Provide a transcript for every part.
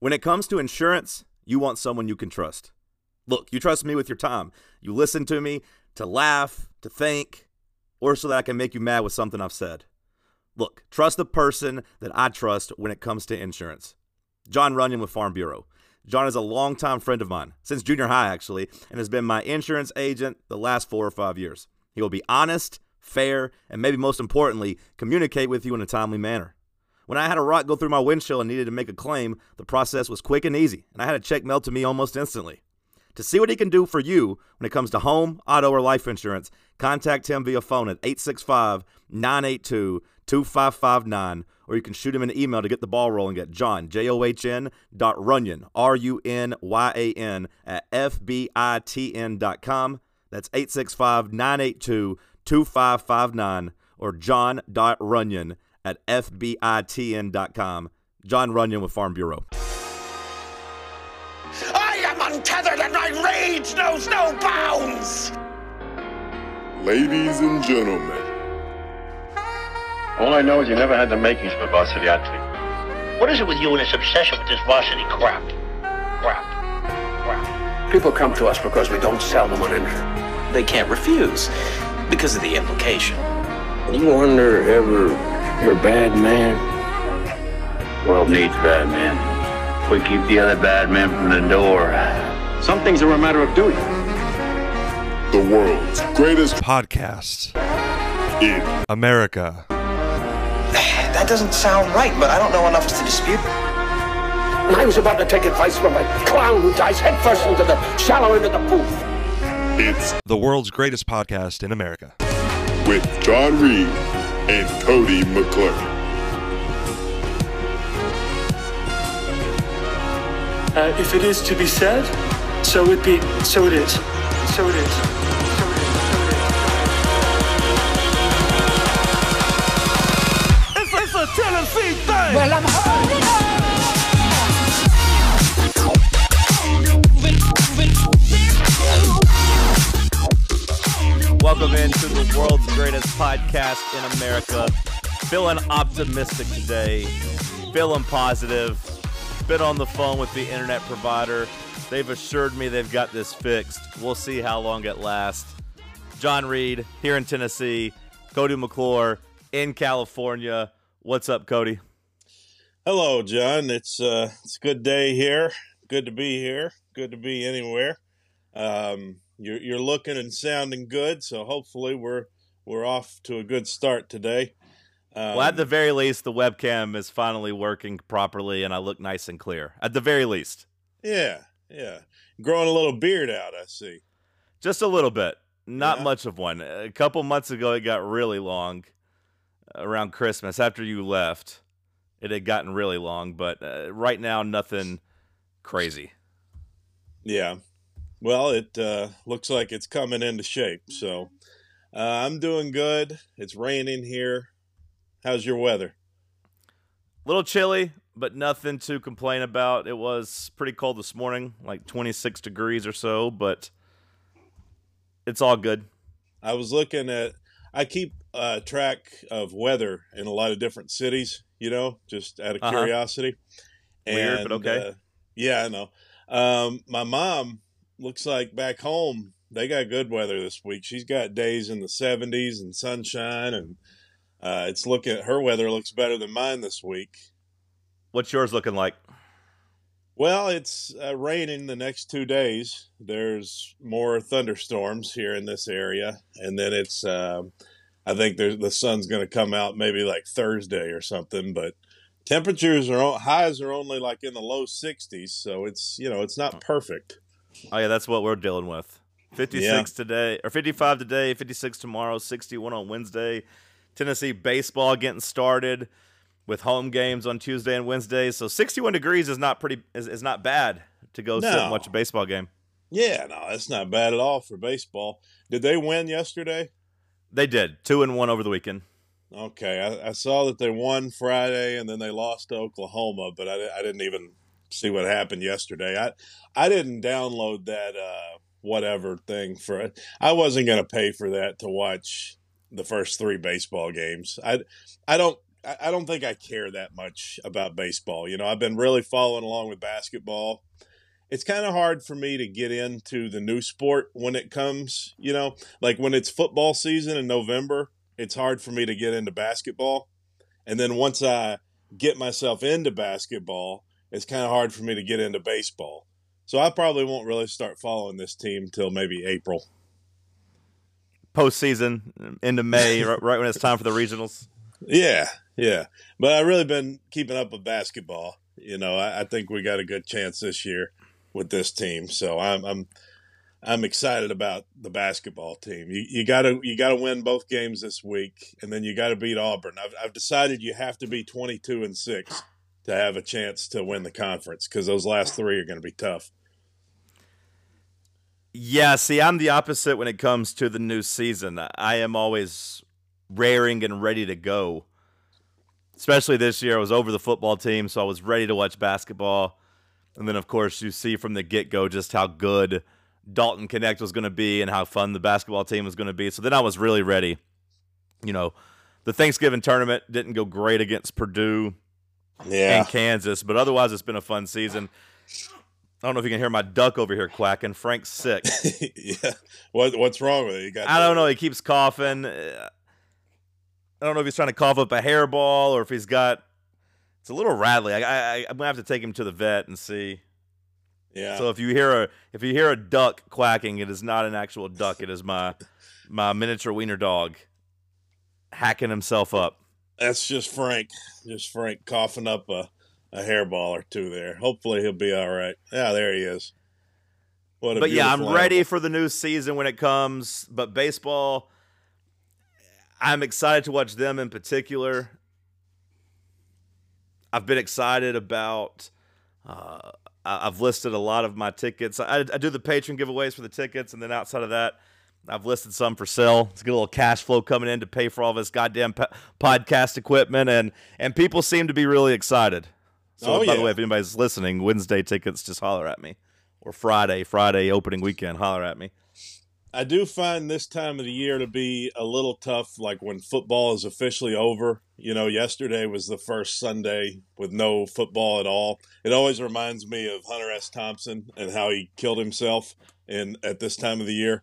When it comes to insurance, you want someone you can trust. Look, you trust me with your time. You listen to me to laugh, to think, or so that I can make you mad with something I've said. Look, trust the person that I trust when it comes to insurance. John Runyan with Farm Bureau. John is a longtime friend of mine, since junior high actually, and has been my insurance agent the last four or five years. He will be honest, fair, and maybe most importantly, communicate with you in a timely manner. When I had a rock go through my windshield and needed to make a claim, the process was quick and easy, and I had a check mailed to me almost instantly. To see what he can do for you when it comes to home, auto, or life insurance, contact him via phone at 865 982 2559, or you can shoot him an email to get the ball rolling at john, J O H N, dot runyan, R U N Y A N, at FBITN.com. com. That's 865 982 2559, or john.runyan at FBITN.com. John Runyan with Farm Bureau. I am untethered and my rage knows no bounds! Ladies and gentlemen, All I know is you never had the makings of a varsity athlete. What is it with you and this obsession with this varsity crap? Crap. Crap. People come to us because we don't sell them on anything. they can't refuse because of the implication. Do You wonder ever you're a bad man? World needs bad men. We keep the other bad men from the door. Some things are a matter of duty. the world's greatest podcast in America. That doesn't sound right, but I don't know enough to dispute. And I was about to take advice from a clown who dives headfirst into the shallow end of the pool. It's The world's greatest podcast in America. with John Reed and Cody McClure. Uh, if it is to be said, so it be. So it is. So it is. So it is. So it is. It's, it's a Tennessee thing! Well, I'm holding Welcome into the world's greatest podcast in America. Feeling optimistic today, feeling positive. Been on the phone with the internet provider. They've assured me they've got this fixed. We'll see how long it lasts. John Reed here in Tennessee, Cody McClure in California. What's up, Cody? Hello, John. It's uh, it's a good day here. Good to be here. Good to be anywhere. Um, you're you're looking and sounding good, so hopefully we're we're off to a good start today. Um, well, at the very least, the webcam is finally working properly and I look nice and clear. At the very least. yeah, yeah, growing a little beard out. I see. Just a little bit. Not Yeah. much of one. A couple months ago, it got really long around Christmas after you left. It had gotten really long, but uh, right now, nothing crazy. Yeah. Well, it uh, looks like it's coming into shape. So uh, I'm doing good. It's raining here. How's your weather? A little chilly, but nothing to complain about. It was pretty cold this morning, like 26 degrees or so, but it's all good. I was looking at. I keep uh, track of weather in a lot of different cities. You know, just out of Uh-huh. curiosity. Weird, but okay. uh, yeah, I know. Um, my mom looks like back home they got good weather this week. She's got days in the seventies and sunshine, and uh, it's looking. Her weather looks better than mine this week. What's yours looking like? Well, it's uh, raining the next two days. There's more thunderstorms here in this area, and then it's. Um, I think there's the sun's going to come out maybe like Thursday or something, but temperatures are highs are only like in the low 60s, so it's you know it's not perfect. Oh, yeah, that's what we're dealing with. 56 today, or 55 today, 56 tomorrow, 61 on Wednesday. Tennessee baseball getting started with home games on Tuesday and Wednesday. So 61 degrees is not pretty is, is not bad to go sit and No. watch a baseball game. Yeah, no, that's not bad at all for baseball. Did they win yesterday? They did. Two and one over the weekend. Okay, I, I saw that they won Friday and then they lost to Oklahoma, but I, I didn't even see what happened yesterday. I I didn't download that uh, whatever thing for it. I wasn't going to pay for that to watch the first three baseball games. I I don't I, don't think I care that much about baseball. You know, I've been really following along with basketball. It's kind of hard for me to get into the new sport when it comes, you know, like when it's football season in November, it's hard for me to get into basketball. And then once I get myself into basketball, it's kind of hard for me to get into baseball. So I probably won't really start following this team till maybe April. Postseason end of May, right, right when it's time for the regionals. Yeah, yeah. But I've really been keeping up with basketball. You know, I, I think we got a good chance this year with this team. So I'm I'm I'm excited about the basketball team. You you gotta you gotta win both games this week, and then you got to beat Auburn. I've I've decided you have to be 22 and six to have a chance to win the conference because those last three are going to be tough. Yeah, see, I'm the opposite when it comes to the new season. I am always raring and ready to go. Especially this year, I was over the football team, so I was ready to watch basketball. And then, of course, you see from the get go just how good Dalton Knecht was going to be and how fun the basketball team was going to be. So then I was really ready. You know, the Thanksgiving tournament didn't go great against Purdue yeah. and Kansas, but otherwise, it's been a fun season. I don't know if you can hear my duck over here quacking. Frank's sick. yeah. What What's wrong with it? You got I don't know. He keeps coughing. I don't know if he's trying to cough up a hairball or if he's got. It's a little rattly. I, I, I'm gonna have to take him to the vet and see. Yeah. So if you hear a if you hear a duck quacking, it is not an actual duck. It is my my miniature wiener dog hacking himself up. That's just Frank. Just Frank coughing up a a hairball or two there. Hopefully he'll be all right. Yeah, there he is. but yeah, I'm ready for the new season when it comes. But baseball, I'm excited to watch them in particular. I've been excited about. Uh, I've listed a lot of my tickets. I, I, do the Patreon giveaways for the tickets, and then outside of that, I've listed some for sale. Let's get a little cash flow coming in to pay for all this goddamn po- podcast equipment, and and people seem to be really excited. So, oh, by yeah. the way, if anybody's listening, Wednesday tickets, just holler at me. Or Friday, Friday opening weekend, holler at me. I do find this time of the year to be a little tough, like when football is officially over. You know, yesterday was the first Sunday with no football at all. It always reminds me of Hunter S. Thompson and how he killed himself in at this time of the year.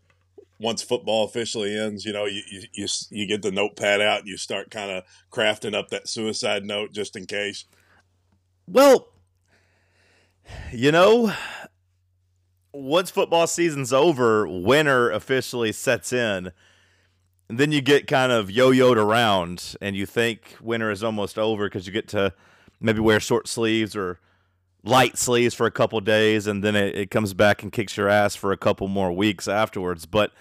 Once football officially ends, you know, you you you, get the notepad out and you start kind of crafting up that suicide note just in case. Well, you know, once football season's over, winter officially sets in. And then you get kind of yo-yoed around and you think winter is almost over because you get to maybe wear short sleeves or light sleeves for a couple days and then it, it comes back and kicks your ass for a couple more weeks afterwards. But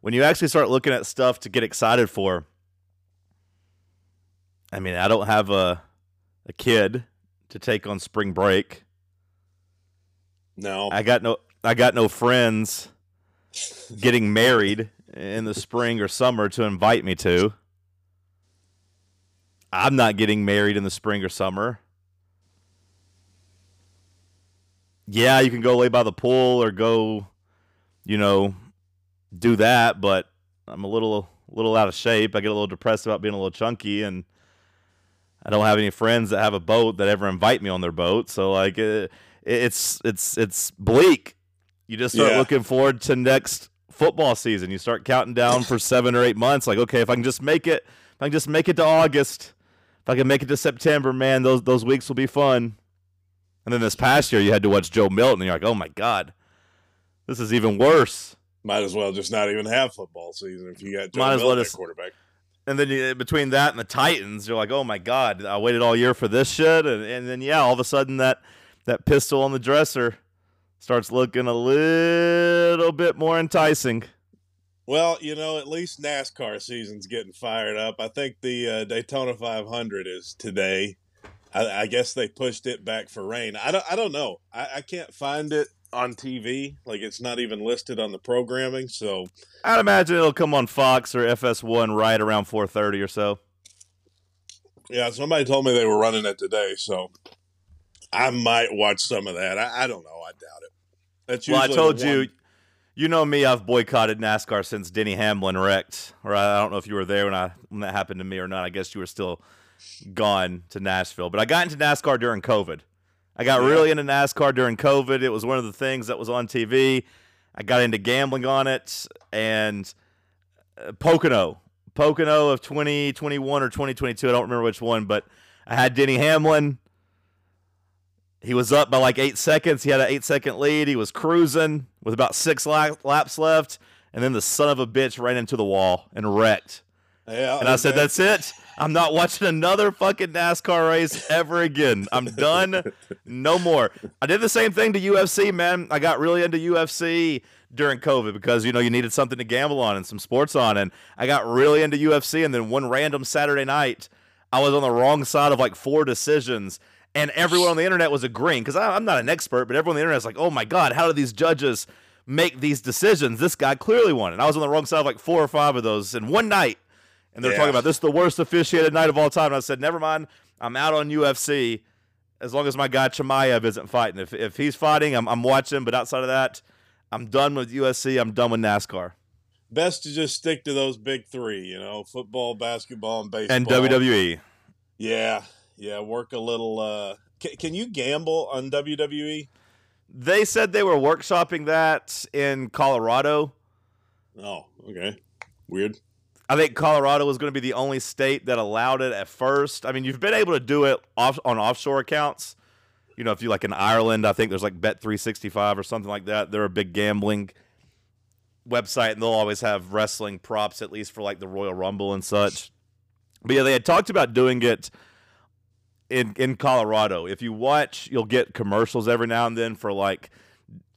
when you actually start looking at stuff to get excited for, I mean, I don't have a a kid to take on spring break. No. I got no I got no friends getting married in the spring or summer to invite me to. I'm not getting married in the spring or summer. Yeah, you can go lay by the pool or go, you know, do that, but I'm a little little out of shape. I get a little depressed about being a little chunky and I don't have any friends that have a boat that ever invite me on their boat. So like uh, it, it's it's it's bleak. You just start Yeah. looking forward to next football season. You start counting down for seven or eight months. Like okay, if I can just make it, if I can just make it to August, if I can make it to September, man, those those weeks will be fun. And then this past year, you had to watch Joe Milton, and you're like, oh my god, this is even worse. Might as well just not even have football season if you got Joe Might as well Milton at just- quarterback. And then you, between that and the Titans, you're like, oh my god, I waited all year for this shit, and, and then yeah, all of a sudden that that pistol on the dresser starts looking a little bit more enticing. Well, you know, at least NASCAR season's getting fired up. I think the uh, Daytona 500 is today. I, I guess they pushed it back for rain. I don't. I don't know. I, I can't find it on TV. Like it's not even listed on the programming. So I'd imagine it'll come on Fox or FS1 right around 4:30 or so. yeah, somebody told me they were running it today. So I might watch some of that. I, I don't know. I doubt it. That's Well, I told you, you know me. I've boycotted NASCAR since Denny Hamlin wrecked. Or I don't know if you were there when I when that happened to me or not. I guess you were still gone to Nashville. But I got into NASCAR during COVID. I got really into NASCAR during COVID. It was one of the things that was on TV. I got into gambling on it and uh, Pocono, Pocono of 2021 or 2022. I don't remember which one, but I had Denny Hamlin. He was up by like eight seconds. He had an eight second lead. He was cruising with about six laps left. And then the son of a bitch ran into the wall and wrecked. Yeah, and I said, "That's it. I'm not watching another fucking NASCAR race ever again. I'm done. No more." I did the same thing to UFC, man. I got really into UFC during COVID because you know you needed something to gamble on and some sports on, and I got really into UFC. And then one random Saturday night, I was on the wrong side of like four decisions, and everyone on the internet was agreeing because I'm not an expert, but everyone on the internet is like, "Oh my god, how do these judges?" Make these decisions. This guy clearly won, and I was on the wrong side of like four or five of those in one night and they're yeah. talking about this is the worst officiated night of all time. And I said, never mind, I'm out on UFC as long as my guy Chimaev isn't fighting. If if he's fighting, I'm I'm watching. But outside of that, I'm done with UFC. I'm done with NASCAR. Best to just stick to those big three, you know, football, basketball, and baseball, and WWE. Yeah, yeah. Work a little. uh Can, can you gamble on WWE? They said they were workshopping that in Colorado. Oh, okay. Weird. I think Colorado was going to be the only state that allowed it at first. I mean, you've been able to do it off on offshore accounts. You know, if you like in Ireland, I think there's like Bet 365 or something like that. They're a big gambling website, and they'll always have wrestling props at least for like the Royal Rumble and such. But yeah, they had talked about doing it in in Colorado. If you watch, you'll get commercials every now and then for like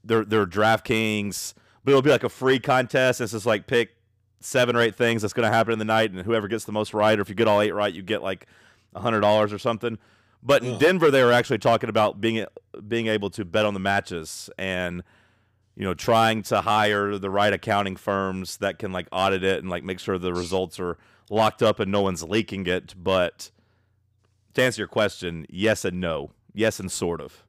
their their DraftKings, but it'll be like a free contest. It's just like pick seven or eight things that's going to happen in the night, and whoever gets the most right, or if you get all eight right, you get like a hundred dollars or something. But in Denver, they were actually talking about being being able to bet on the matches and you know trying to hire the right accounting firms that can like audit it and like make sure the results are locked up and no one's leaking it. But to answer your question, yes and no, yes and sort of.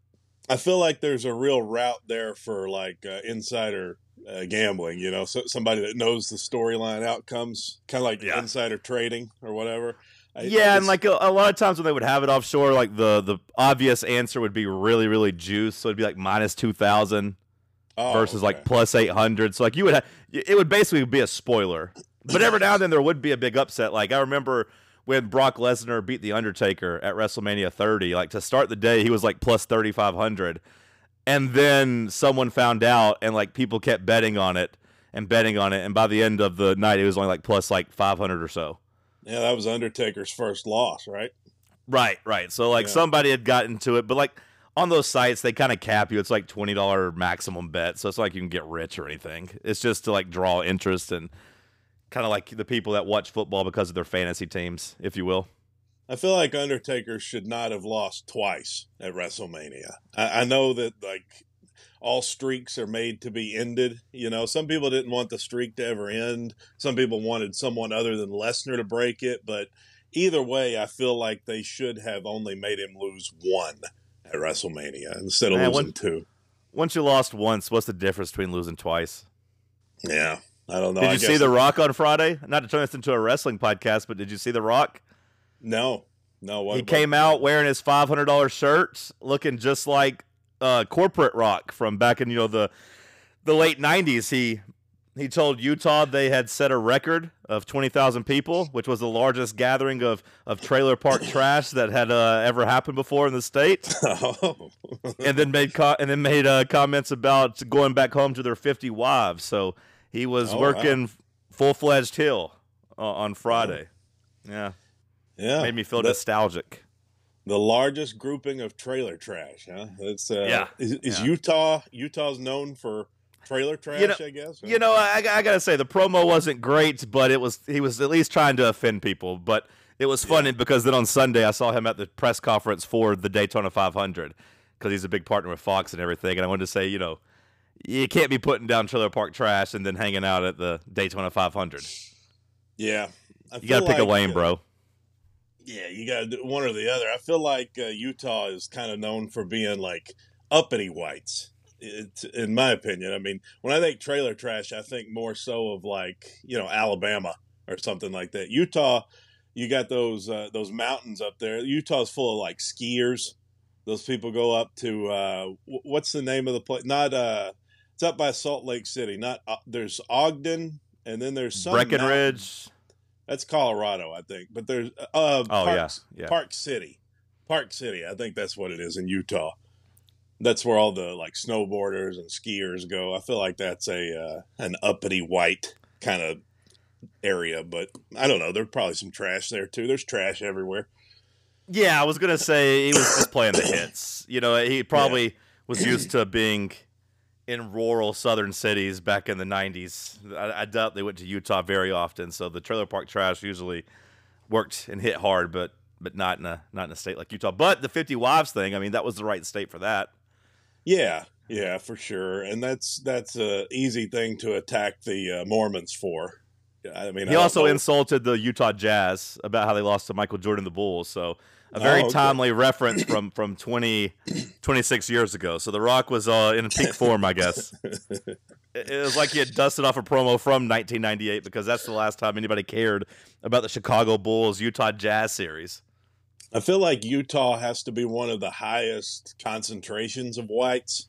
I feel like there's a real route there for like uh, insider uh, gambling. You know, so, somebody that knows the storyline outcomes, kind of like yeah. insider trading or whatever. I, yeah, and like a, a, lot of times when they would have it offshore, like the the obvious answer would be really really juiced, so it'd be like minus two thousand oh, versus okay. like plus eight hundred. So like you would have, it would basically be a spoiler. But every now and then there would be a big upset. Like I remember when Brock Lesnar beat the Undertaker at WrestleMania 30. Like to start the day, he was like plus thirty five hundred and then someone found out and like people kept betting on it and betting on it. And by the end of the night it was only like plus like 500 or so. Yeah that was undertaker's first loss right? Right right. So like yeah. somebody had gotten to it. But like on those sites they kind of cap you. It's like $20 maximum bet. So it's like you can get rich or anything. It's just to like draw interest and kind of like the people that watch football because of their fantasy teams if you will I feel like Undertaker should not have lost twice at WrestleMania. I, I, know that like all streaks are made to be ended. You know, some people didn't want the streak to ever end. Some people wanted someone other than Lesnar to break it. But either way, I feel like they should have only made him lose one at WrestleMania instead of Man, losing two. Once you lost once, what's the difference between losing twice? Yeah, I don't know. Did you see The Rock on Friday? Not to turn this into a wrestling podcast, but did you see The Rock? No, no. What, he came out wearing his five hundred dollars shirts, looking just like uh, corporate rock from back in you know the the late nineties. He he told Utah they had set a record of twenty thousand people, which was the largest gathering of of trailer park trash that had uh, ever happened before in the state. Oh. and then made co- and then made uh, comments about going back home to their fifty wives. So he was oh, working wow. full fledged heel uh, on Friday. Oh. Yeah. Yeah, made me feel the, nostalgic. The largest grouping of trailer trash, huh? It's uh, yeah. Is, is yeah. Utah? Utah's known for trailer trash, you know, I guess. You know, I, I, gotta say the promo wasn't great, but it was he was at least trying to offend people. But it was funny yeah. because then on Sunday I saw him at the press conference for the Daytona 500 because he's a big partner with Fox and everything. And I wanted to say, you know, you can't be putting down trailer park trash and then hanging out at the Daytona 500. Yeah, you gotta pick like, a lane, bro. Yeah, you got to do one or the other. I feel like uh, Utah is kind of known for being like uppity whites. It, in my opinion, I mean, when I think trailer trash, I think more so of like you know Alabama or something like that. Utah, you got those uh, those mountains up there. Utah's full of like skiers. Those people go up to uh, what's the name of the place? Not uh, it's up by Salt Lake City. Not uh, there's Ogden, and then there's some mountain- Breckenridge. That's Colorado, I think. But there's uh, Oh, Parks, yeah, yeah. Park City, Park City. I think that's what it is in Utah. That's where all the like snowboarders and skiers go. I feel like that's a uh, an uppity white kind of area, but I don't know. There's probably some trash there too. There's trash everywhere. Yeah, I was gonna say he was just playing the hits. You know, he probably was used to being in rural southern cities back in the '90s. I, I doubt they went to Utah very often, so the trailer park trash usually worked and hit hard, but but not in a not in a state like Utah. But the 50 wives thing, I mean, that was the right state for that. Yeah, yeah, for sure. And that's that's a easy thing to attack the uh, Mormons for. I mean, He don't also know- insulted the Utah Jazz about how they lost to Michael Jordan the Bulls. So a very Oh, okay. timely reference from from 20, 26 years ago. So The Rock was uh, in peak form, I guess. It it was like he had dusted off a promo from 1998 because that's the last time anybody cared about the Chicago Bulls Utah Jazz series. I feel like Utah has to be one of the highest concentrations of whites.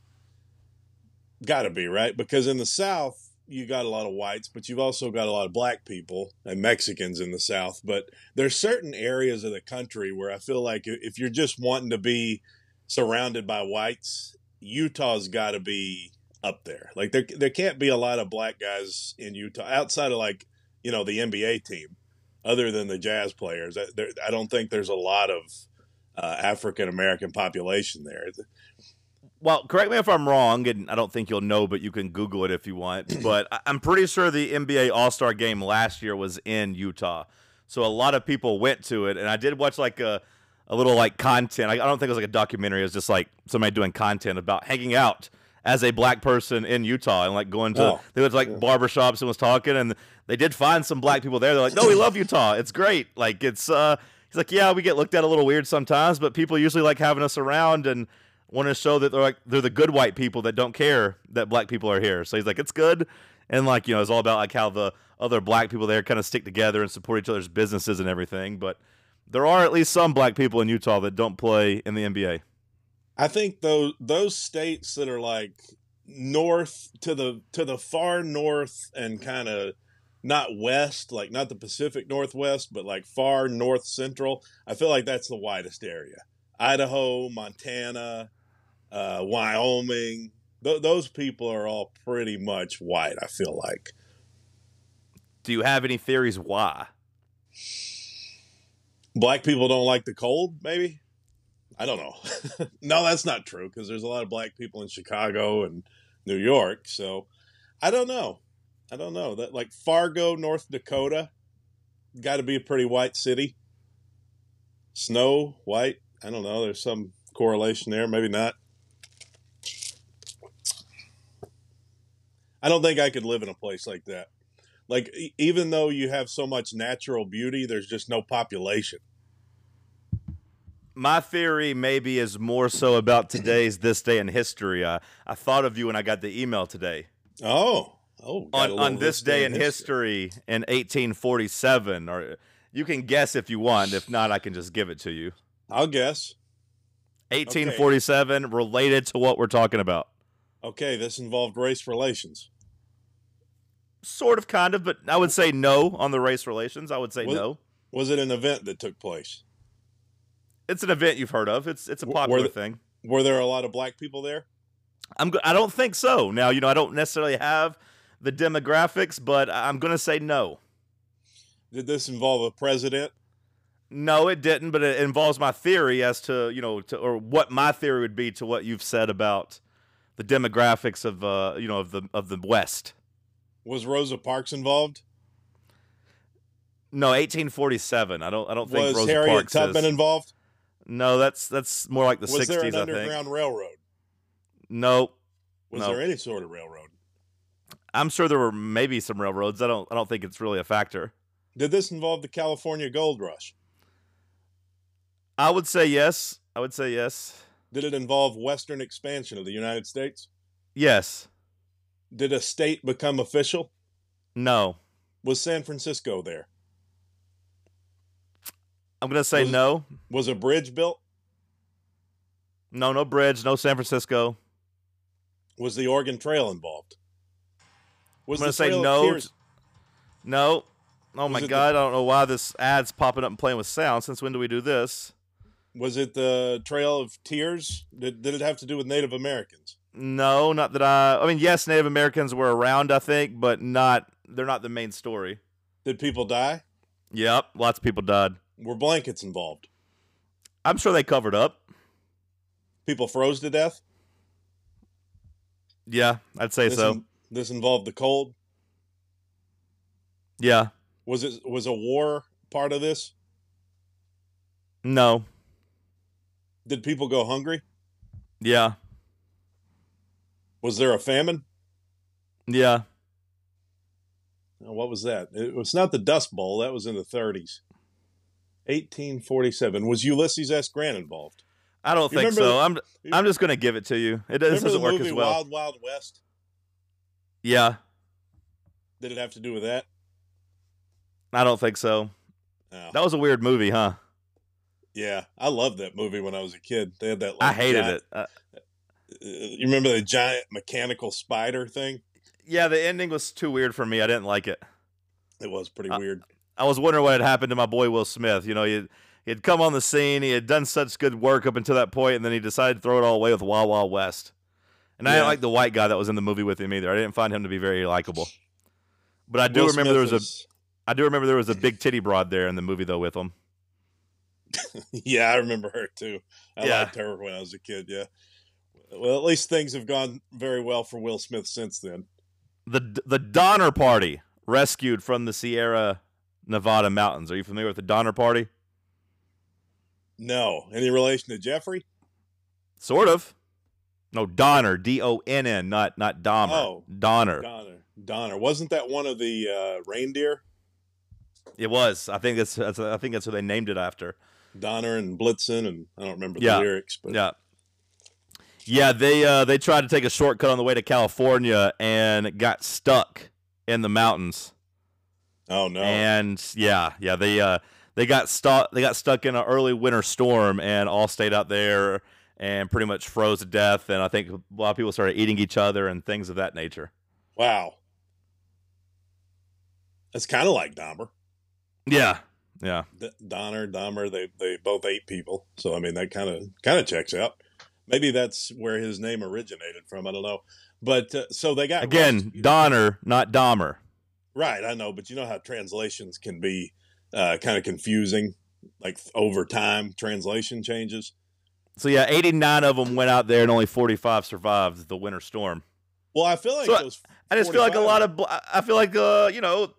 Got to be, right? Because in the South, you got a lot of whites, but you've also got a lot of black people and Mexicans in the South. But there's certain areas of the country where I feel like if you're just wanting to be surrounded by whites, Utah's got to be up there. Like there, there can't be a lot of black guys in Utah outside of like, you know, the NBA team other than the jazz players. I, there, I don't think there's a lot of uh, African American population there. Well, correct me if I'm wrong, and I don't think you'll know, but you can Google it if you want. But I'm pretty sure the NBA All Star game last year was in Utah, so a lot of people went to it. And I did watch like a a little like content. I, I don't think it was like a documentary. It was just like somebody doing content about hanging out as a black person in Utah and like going to Oh, they went to like barbershops and was talking, and they did find some black people there. They're like, "No, we love Utah. It's great. Like it's." uh He's like, "Yeah, we get looked at a little weird sometimes, but people usually like having us around and." Want to show that they're like they're the good white people that don't care that black people are here. So he's like, it's good, and like you know, it's all about like how the other black people there kind of stick together and support each other's businesses and everything. But there are at least some black people in Utah that don't play in the NBA. I think those those states that are like north to the to the far north and kind of not west, like not the Pacific Northwest, but like far north central. I feel like that's the widest area. Idaho, Montana, uh, Wyoming. Th- those people are all pretty much white. I feel like. Do you have any theories why? black people don't like the cold maybe i don't know no that's not true because there's a lot of black people in chicago and new york so i don't know i don't know that like fargo north dakota got to be a pretty white city snow white i don't know there's some correlation there maybe not i don't think i could live in a place like that like even though you have so much natural beauty there's just no population My theory maybe is more so about today's this day in history. Uh, I thought of you when I got the email today. Oh, oh, on, on this day in history in 1847, or you can guess if you want. If not, I can just give it to you. I'll guess. 1847, related to what we're talking about. Okay, this involved race relations. Sort of, kind of, but I would say no on the race relations. I would say Was- no. Was it an event that took place? It's an event you've heard of. It's it's a popular were the- thing. Were there a lot of black people there? I'm I don't think so. Now, you know, I don't necessarily have the demographics, but I'm going to say no. Did this involve a president? No, it didn't, but it involves my theory as to, you know, to, or what my theory would be to what you've said about the demographics of uh, you know, of the of the West. Was Rosa Parks involved? No, 1847. I don't I don't think Was Rosa Harriet Parks Tubman is. involved? No, that's that's more like the Was 60s, there an I think. underground railroad? Nope. Was No. there any sort of railroad? I'm sure there were maybe some railroads. I don't I don't think it's really a factor. Did this involve the California Gold Rush? I would say yes. I would say yes. Did it involve western expansion of the United States? Yes. Did a state become official? No. Was San Francisco there? I'm gonna say Was- no. Was a bridge built? No, no bridge, no San Francisco. Was the Oregon Trail involved? Was I'm gonna say no. No. Oh my it the- god, I don't know why this ad's popping up and playing with sound. Since when do we do this? Was it the Trail of Tears? Did, did it have to do with Native Americans? No, not that I. I mean, yes, Native Americans were around, I think, but not. They're not the main story. Did people die? Yep, lots of people died. Were blankets involved? I'm sure they covered up. People froze to death? Yeah, I'd say This, so. in- this involved the cold? yeah, Was it was a war part of this? no, Did people go hungry? yeah, Was there a famine? yeah. Now, What was that? It was not the Dust Bowl. That was in the 30s. 1847. Was Ulysses S. Grant involved? I don't You think so. I'm. I'm just gonna give it to you. It this doesn't the work as well. Wild Wild West? Yeah, Did it have to do with that? I don't think so. No. That was a weird movie, huh? Yeah, I loved that movie when I was a kid. They had that. I hated giant- it. Uh, uh, You remember the giant mechanical spider thing? yeah, the ending was too weird for me. I didn't like it. It was pretty weird. I was wondering what had happened to my boy Will Smith. You know, he had, he had come on the scene, he had done such good work up until that point, and then he decided to throw it all away with Wild Wild West. And I didn't like the white guy that was in the movie with him either. I didn't find him to be very likable. But I do Will remember there was Smith a I do remember there was a big titty broad there in the movie though with him. yeah, I remember her too. I Yeah. liked her when I was a kid. Yeah. Well, at least things have gone very well for Will Smith since then. The the Donner Party rescued from the Sierra Nevada mountains. Are you familiar with the Donner Party? No, any relation to Jeffrey? Sort of. No, Donner, D O N N, not not Dahmer. Oh. Donner. Donner. Donner. Wasn't that one of the uh, reindeer? It was. I think that's, that's I think that's what they named it after. Donner and Blitzen, and I don't remember Yeah. the lyrics, but Yeah. Yeah, they uh, they tried to take a shortcut on the way to California and got stuck in the mountains. oh no, And yeah, yeah, they uh, they got stuck they got stuck in an early winter storm and all stayed out there and pretty much froze to death. And I think a lot of people started eating each other and things of that nature. wow, that's kind of like Dahmer. Yeah, yeah, D- Donner, Dahmer, they they both ate people, so I mean that kind of kind of checks out. Maybe that's where his name originated from. I don't know, but uh, so they got again, rescued. Donner, not Dahmer. Right, I know, but you know how translations can be uh, kind of confusing, like over time, translation changes. So yeah, eighty nine of them went out there and only forty five survived the winter storm. Well, I feel like So, those. I just feel like a lot of I feel like uh you know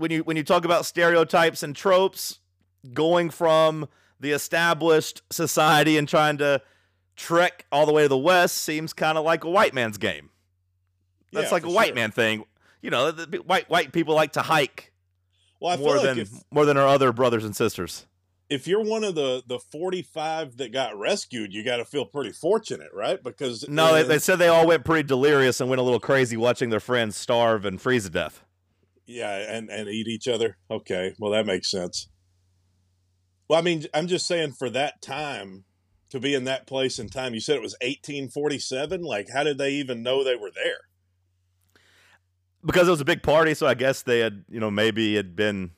when you when you talk about stereotypes and tropes going from the established society and trying to trek all the way to the west seems kind of like a white man's game. That's Yeah, like a white sure. man thing. You know, the, the white white people like to hike Well, I feel more like than if, more than our other brothers and sisters. if you're one of the the 45 that got rescued, you got to feel pretty fortunate, right? Because No, they, they said they all went pretty delirious and went a little crazy watching their friends starve and freeze to death. Yeah, and and eat each other. Okay, well that makes sense. Well, I mean, I'm just saying for that time to be in that place and time. You said it was 1847. Like, how did they even know they were there? because it was a big party, so I guess they had, you know, maybe had been.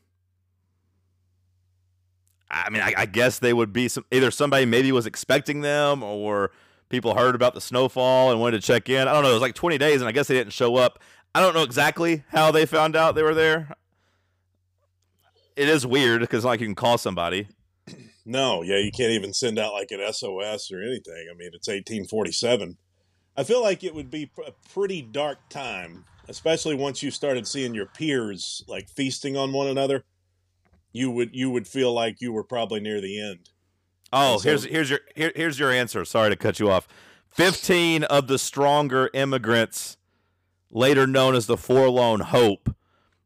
I mean, I, I guess they would be some either somebody maybe was expecting them, or people heard about the snowfall and wanted to check in. I don't know. It was like twenty days, and I guess they didn't show up. I don't know exactly how they found out they were there. It is weird because like you can call somebody. No, yeah, you can't even send out like an SOS or anything. I mean, it's 1847. I feel like it would be a pretty dark time, especially once you started seeing your peers like feasting on one another. You would you would feel like you were probably near the end. Oh, so- here's here's your here, here's your answer. Sorry to cut you off. Fifteen of the stronger immigrants, later known as the Forlorn Hope,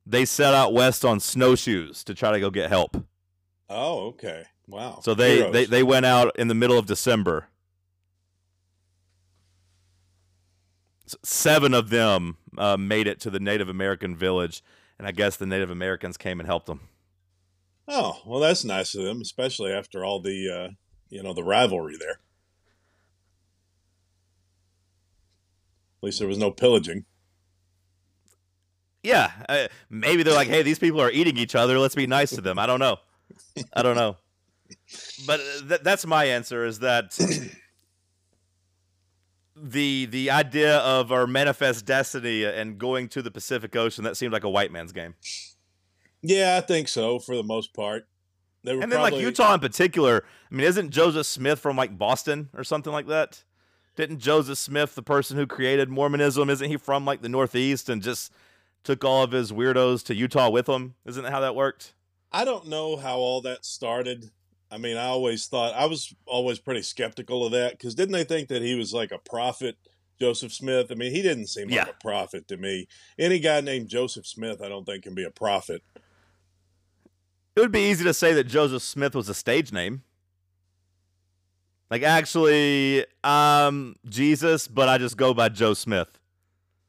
they set out west on snowshoes to try to go get help. Oh, okay. Wow. So they Heroes. they, they went out in the middle of December. Seven of them uh, made it to the Native American village, and I guess the Native Americans came and helped them. Oh, well, that's nice of them, especially after all the, uh, you know, the rivalry there. At least there was no pillaging. Yeah, uh, maybe they're like, "Hey, these people are eating each other. Let's be nice to them." I don't know. I don't know. But uh, th- that's my answer. Is that the the idea of our manifest destiny and going to the Pacific Ocean? That seemed like a white man's game. Yeah, I think so for the most part. They were and then probably, like Utah in particular. I mean, isn't Joseph Smith from like Boston or something like that? Didn't Joseph Smith, the person who created Mormonism, isn't he from like the Northeast and just took all of his weirdos to Utah with him? Isn't that how that worked? I don't know how all that started. I mean, I always thought I was always pretty skeptical of that because didn't they think that he was like a prophet, Joseph Smith? I mean, he didn't seem like a prophet to me. Any guy named Joseph Smith, I don't think can be a prophet. It would be easy to say that Joseph Smith was a stage name. Like actually, um, Jesus, but I just go by Joe Smith.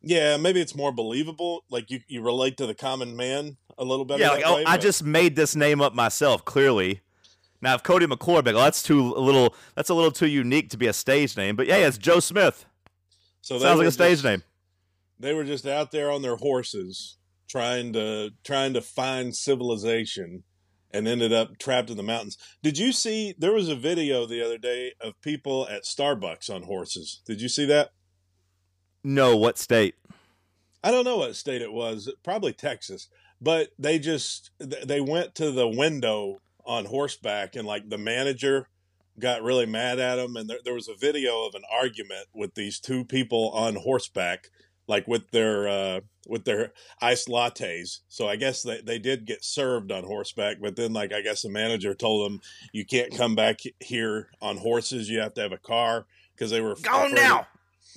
Yeah, maybe it's more believable. Like you, you relate to the common man a little better. yeah, like oh, way, I but- just made this name up myself. Clearly, now if Cody McClure, be like, oh, that's too a little, that's a little too unique to be a stage name. But yeah, it's Joe Smith. so Sounds like a stage just- name. They were just out there on their horses, trying to trying to find civilization, and ended up trapped in the mountains. Did you see? There was a video the other day of people at Starbucks on horses. Did you see that? No, what state? I don't know what state it was, probably Texas, but they just they went to the window on horseback and like the manager got really mad at them and there, there was a video of an argument with these two people on horseback like with their uh with their iced lattes so i guess they, they did get served on horseback but then like i guess the manager told them you can't come back here on horses you have to have a car because they were Go afraid- now.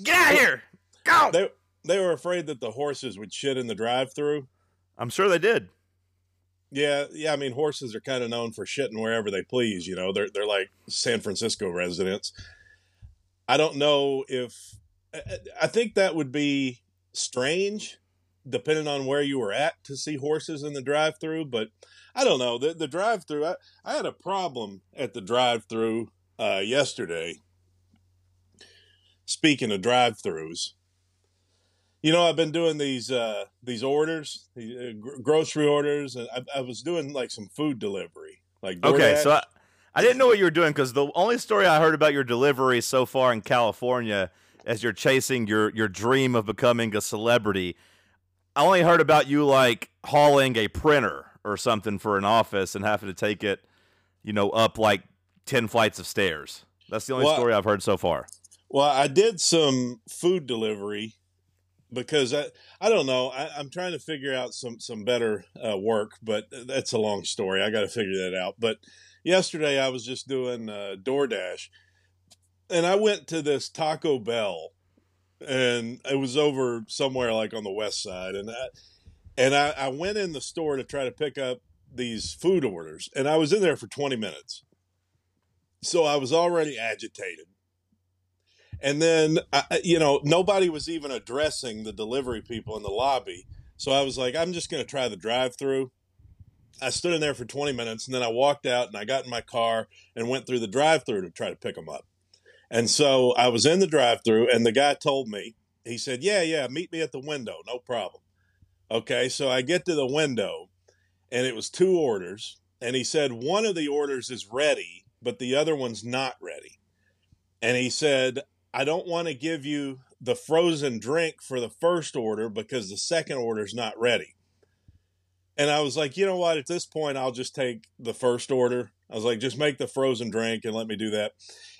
Get out of here. Go. they they were afraid that the horses would shit in the drive-through I'm sure they did. Yeah, yeah. I mean, horses are kind of known for shitting wherever they please. You know, they're they're like San Francisco residents. I don't know if I- I think that would be strange, depending on where you were at to see horses in the drive-through. But I don't know the the drive-through. I, I had a problem at the drive-through uh, yesterday. Speaking of drive-throughs, you know, I've been doing these uh, these orders, uh, gr- grocery orders, and I, I was doing like some food delivery, like Okay, so I, I didn't know what you were doing because the only story I heard about your delivery so far in California, as you're chasing your your dream of becoming a celebrity, I only heard about you like hauling a printer or something for an office and having to take it, you know, up like ten flights of stairs. That's the only Well- story I've heard so far. Well, I did some food delivery because I I don't know I, I'm trying to figure out some some better uh, work, but that's a long story. I got to figure that out. But yesterday I was just doing uh, DoorDash, and I went to this Taco Bell, and it was over somewhere like on the west side, and I, and I, I went in the store to try to pick up these food orders, and I was in there for 20 minutes, so I was already agitated. And then, I- you know, nobody was even addressing the delivery people in the lobby. So I was like, I'm just going to try the drive through. I stood in there for 20 minutes and then I walked out and I got in my car and went through the drive through to try to pick them up. And so I was in the drive through and the guy told me, he said, Yeah, yeah, meet me at the window. No problem. Okay. So I get to the window and it was two orders. And he said, One of the orders is ready, but the other one's not ready. And he said, I don't want to give you the frozen drink for the first order because the second order is not ready. And I was like, you know what? At this point, I'll just take the first order. I was like, just make the frozen drink and let me do that.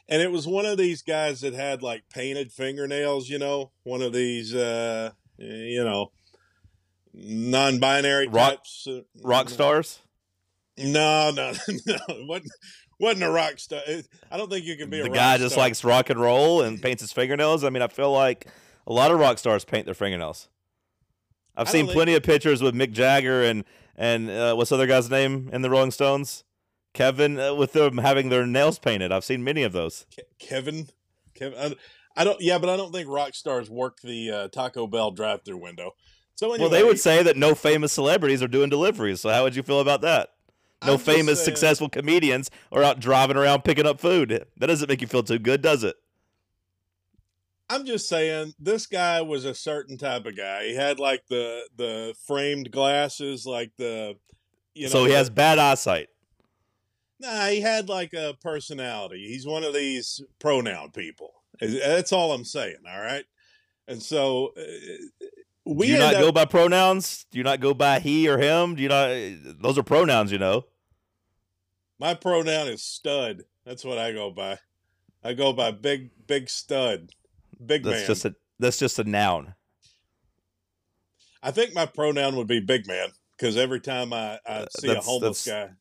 And it was one of these guys that had like painted fingernails, you know, one of these, uh, you know, non-binary Rock- types. uh, Rock stars. No, no, no. It wasn't, a rock star. I don't think you can be a The guy just star. likes rock and roll and paints his fingernails. I mean, I feel like a lot of rock stars paint their fingernails. I've I seen plenty of pictures with Mick Jagger and and uh, what's the other guy's name in the Rolling Stones? Kevin uh, with them having their nails painted. I've seen many of those. Ke- Kevin. Kevin. I, I don't. Yeah, but I don't think rock stars work the uh, Taco Bell drive-through window. So anyway, Well, they would say that no famous celebrities are doing deliveries. So how would you feel about that? No I'm famous, successful comedians are out driving around picking up food. That doesn't make you feel too good, does it? I'm just saying this guy was a certain type of guy. He had like the the framed glasses, like the you know. so he has bad eyesight. Nah, he had like a personality. He's one of these pronoun people. That's all I'm saying. All right. And so uh, we Do you not up- go by pronouns? Do you not go by he or him? Do you not? Those are pronouns, you know. My pronoun is stud. That's what I go by. I go by big, big stud, big That's man. just a that's just a noun. I think my pronoun would be big man because every time I, I uh, see a homeless that's- guy,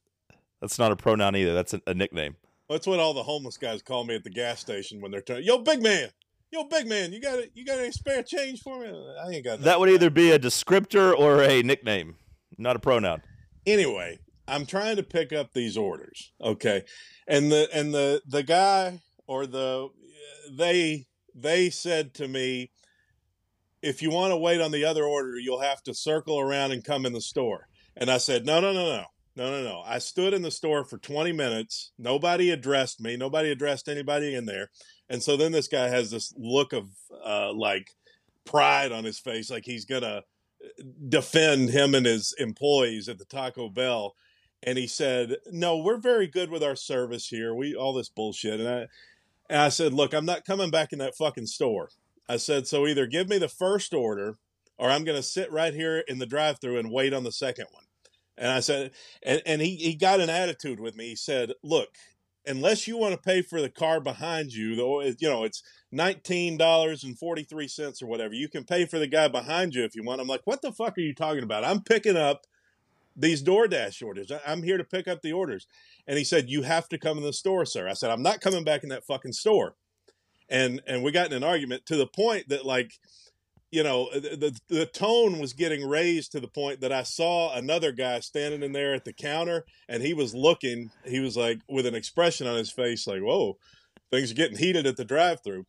That's not a pronoun either. That's a, a nickname. that's what all the homeless guys call me at the gas station when they're telling, "Yo, big man, yo, big man, you got it? You got any spare change for me?" I ain't got That would either be a descriptor or a nickname, not a pronoun. anyway, I'm trying to pick up these orders, okay, and the and the the guy or the they they said to me, if you want to wait on the other order, you'll have to circle around and come in the store. And I said, no, no, no, no. No, no, no. I stood in the store for 20 minutes. Nobody addressed me. Nobody addressed anybody in there. And so then this guy has this look of uh, like pride on his face, like he's going to defend him and his employees at the Taco Bell. And he said, "No, we're very good with our service here. We all this bullshit." And I, and I said, "Look, I'm not coming back in that fucking store." I said, "So either give me the first order, or I'm going to sit right here in the drive-through and wait on the second one." And I said, and, and he he got an attitude with me. He said, "Look, unless you want to pay for the car behind you, though, you know it's nineteen dollars and forty three cents or whatever. You can pay for the guy behind you if you want." I'm like, "What the fuck are you talking about? I'm picking up." These DoorDash orders. I'm here to pick up the orders. And he said, You have to come in the store, sir. I said, I'm not coming back in that fucking store. And and we got in an argument to the point that like, you know, uh, the, the the tone was getting raised to the point that I saw another guy standing in there at the counter and he was looking, he was like with an expression on his face, like, Whoa, things are getting heated at the drive through.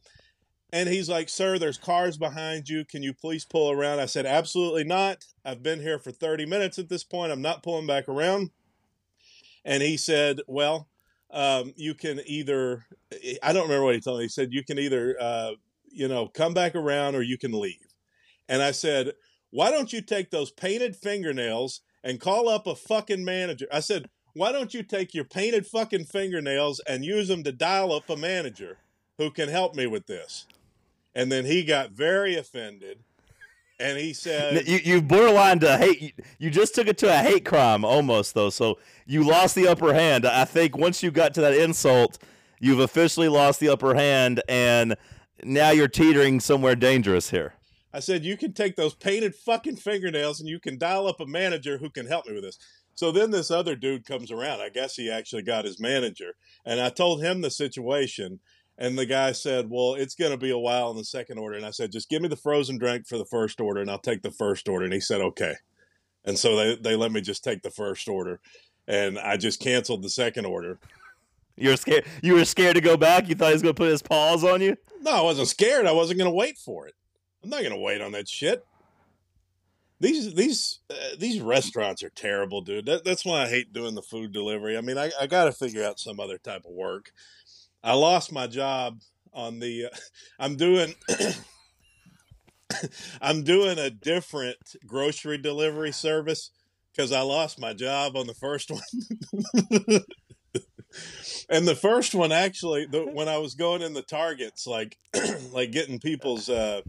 And he's like, Sir, there's cars behind you. Can you please pull around? I said, Absolutely not. I've been here for 30 minutes at this point. I'm not pulling back around. And he said, Well, um, you can either, I don't remember what he told me. He said, You can either, uh, you know, come back around or you can leave. And I said, Why don't you take those painted fingernails and call up a fucking manager? I said, Why don't you take your painted fucking fingernails and use them to dial up a manager who can help me with this? And then he got very offended. And he said, You you borderline to hate. You, you just took it to a hate crime almost though. So you lost the upper hand. I think once you got to that insult, you've officially lost the upper hand, and now you're teetering somewhere dangerous here. I said, you can take those painted fucking fingernails and you can dial up a manager who can help me with this. So then this other dude comes around. I guess he actually got his manager. And I told him the situation. And the guy said, well, it's going to be a while in the second order. And I said, just give me the frozen drink for the first order and I'll take the first order. And he said, okay. And so they, they let me just take the first order. And I just canceled the second order. You're scared. You were scared to go back. You thought he was going to put his paws on you. No, I wasn't scared. I wasn't going to wait for it. I'm not going to wait on that shit. These these uh, these restaurants are terrible, dude. That, that's why I hate doing the food delivery. I mean, I, I got to figure out some other type of work. I lost my job on the. Uh, I'm doing. I'm doing a different grocery delivery service because I lost my job on the first one. and the first one actually, the, when I was going in the targets, like like getting people's uh,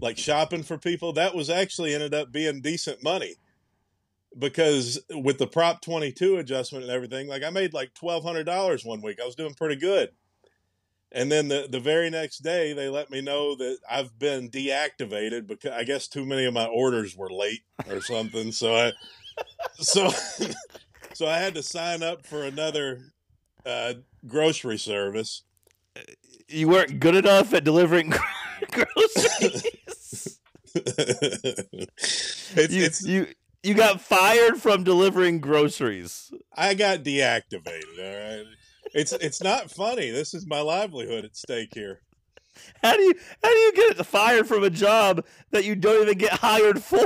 like shopping for people, that was actually ended up being decent money because with the Prop 22 adjustment and everything, like I made like twelve hundred dollars one week. I was doing pretty good. And then the, the very next day, they let me know that I've been deactivated because I guess too many of my orders were late or something. So I, so, so I had to sign up for another uh, grocery service. You weren't good enough at delivering groceries. it's, you, it's, you you got fired from delivering groceries. I got deactivated. All right. It's it's not funny. This is my livelihood at stake here. How do you how do you get fired from a job that you don't even get hired for?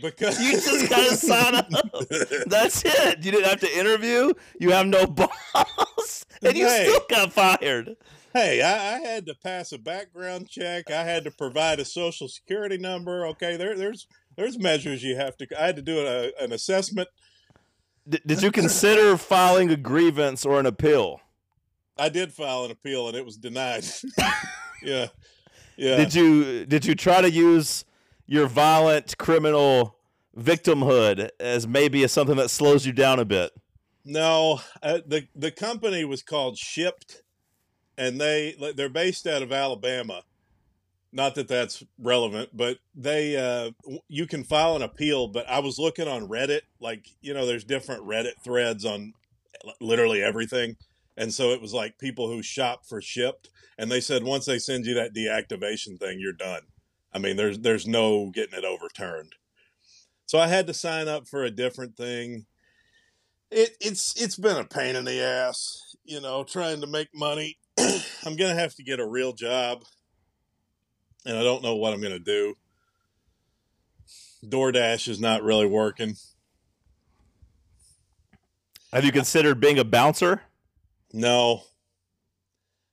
because You just gotta sign up. That's it. You didn't have to interview. You have no boss, and you Hey. still got fired. Hey, I, I had to pass a background check. I had to provide a social security number. Okay, there, there's there's measures you have to. I had to do a, an assessment. D- did you consider filing a grievance or an appeal? I did file an appeal and it was denied. yeah, yeah. Did you did you try to use your violent criminal victimhood as maybe as something that slows you down a bit? No, uh, the the company was called Shipt, and they they're based out of Alabama. Not that that's relevant, but they uh, you can file an appeal. But I was looking on Reddit, like you know, there's different Reddit threads on literally everything, and so it was like people who shop for Shipt, and they said once they send you that deactivation thing, you're done. I mean, there's there's no getting it overturned. So I had to sign up for a different thing it, it's it's been a pain in the ass, you know, trying to make money. I'm gonna have to get a real job, and I don't know what I'm gonna do. DoorDash is not really working. Have you considered being a bouncer? No,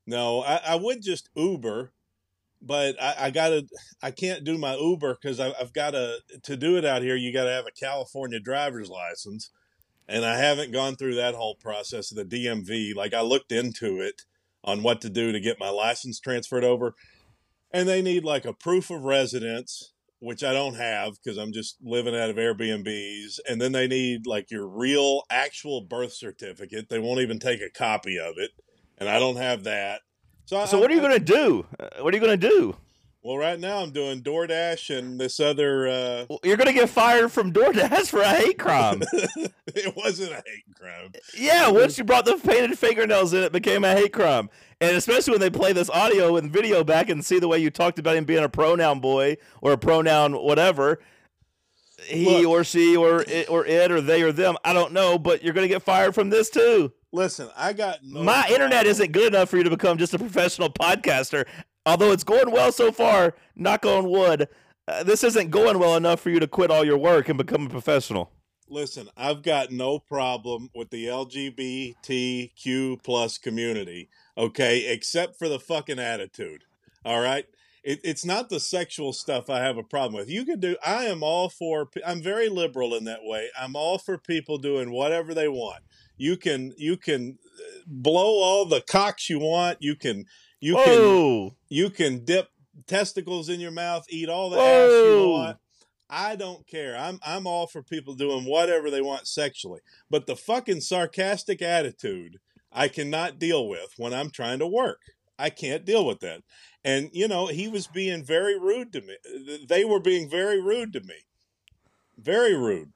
no, I, I would just Uber, but I, I gotta, I can't do my Uber because I've got to to do it out here. You got to have a California driver's license, and I haven't gone through that whole process of the DMV. Like I looked into it on what to do to get my license transferred over, and they need like a proof of residence, which I don't have because I'm just living out of Airbnbs, and then they need like your real actual birth certificate. They won't even take a copy of it, and I don't have that. So, So I, what are you going to do? Uh, What are you going to do? Well, right now I'm doing DoorDash and this other. Uh, Well, You're going to get fired from DoorDash for a hate crime. it wasn't a hate crime. yeah, once you brought the painted fingernails in, it became a hate crime. And especially when they play this audio and video back and see the way you talked about him being a pronoun boy or a pronoun whatever, he Look. or she or it or it or they or them, I don't know, but you're going to get fired from this too. Listen, I got no My internet isn't good enough for you to become just a professional podcaster. Although it's going well so far, knock on wood, uh, this isn't going well enough for you to quit all your work and become a professional. Listen, I've got no problem with the LGBTQ plus community, okay, except for the fucking attitude. All right. It, it's not the sexual stuff I have a problem with. You can do. I am all for. I'm very liberal in that way. I'm all for people doing whatever they want. You can. You can uh, blow all the cocks you want. You can. You can. You can dip testicles in your mouth, eat all the ass you want. I don't care. I'm I'm all for people doing whatever they want sexually. But the fucking sarcastic attitude I cannot deal with when I'm trying to work. I can't deal with that. And you know, he was being very rude to me. They were being very rude to me. Very rude.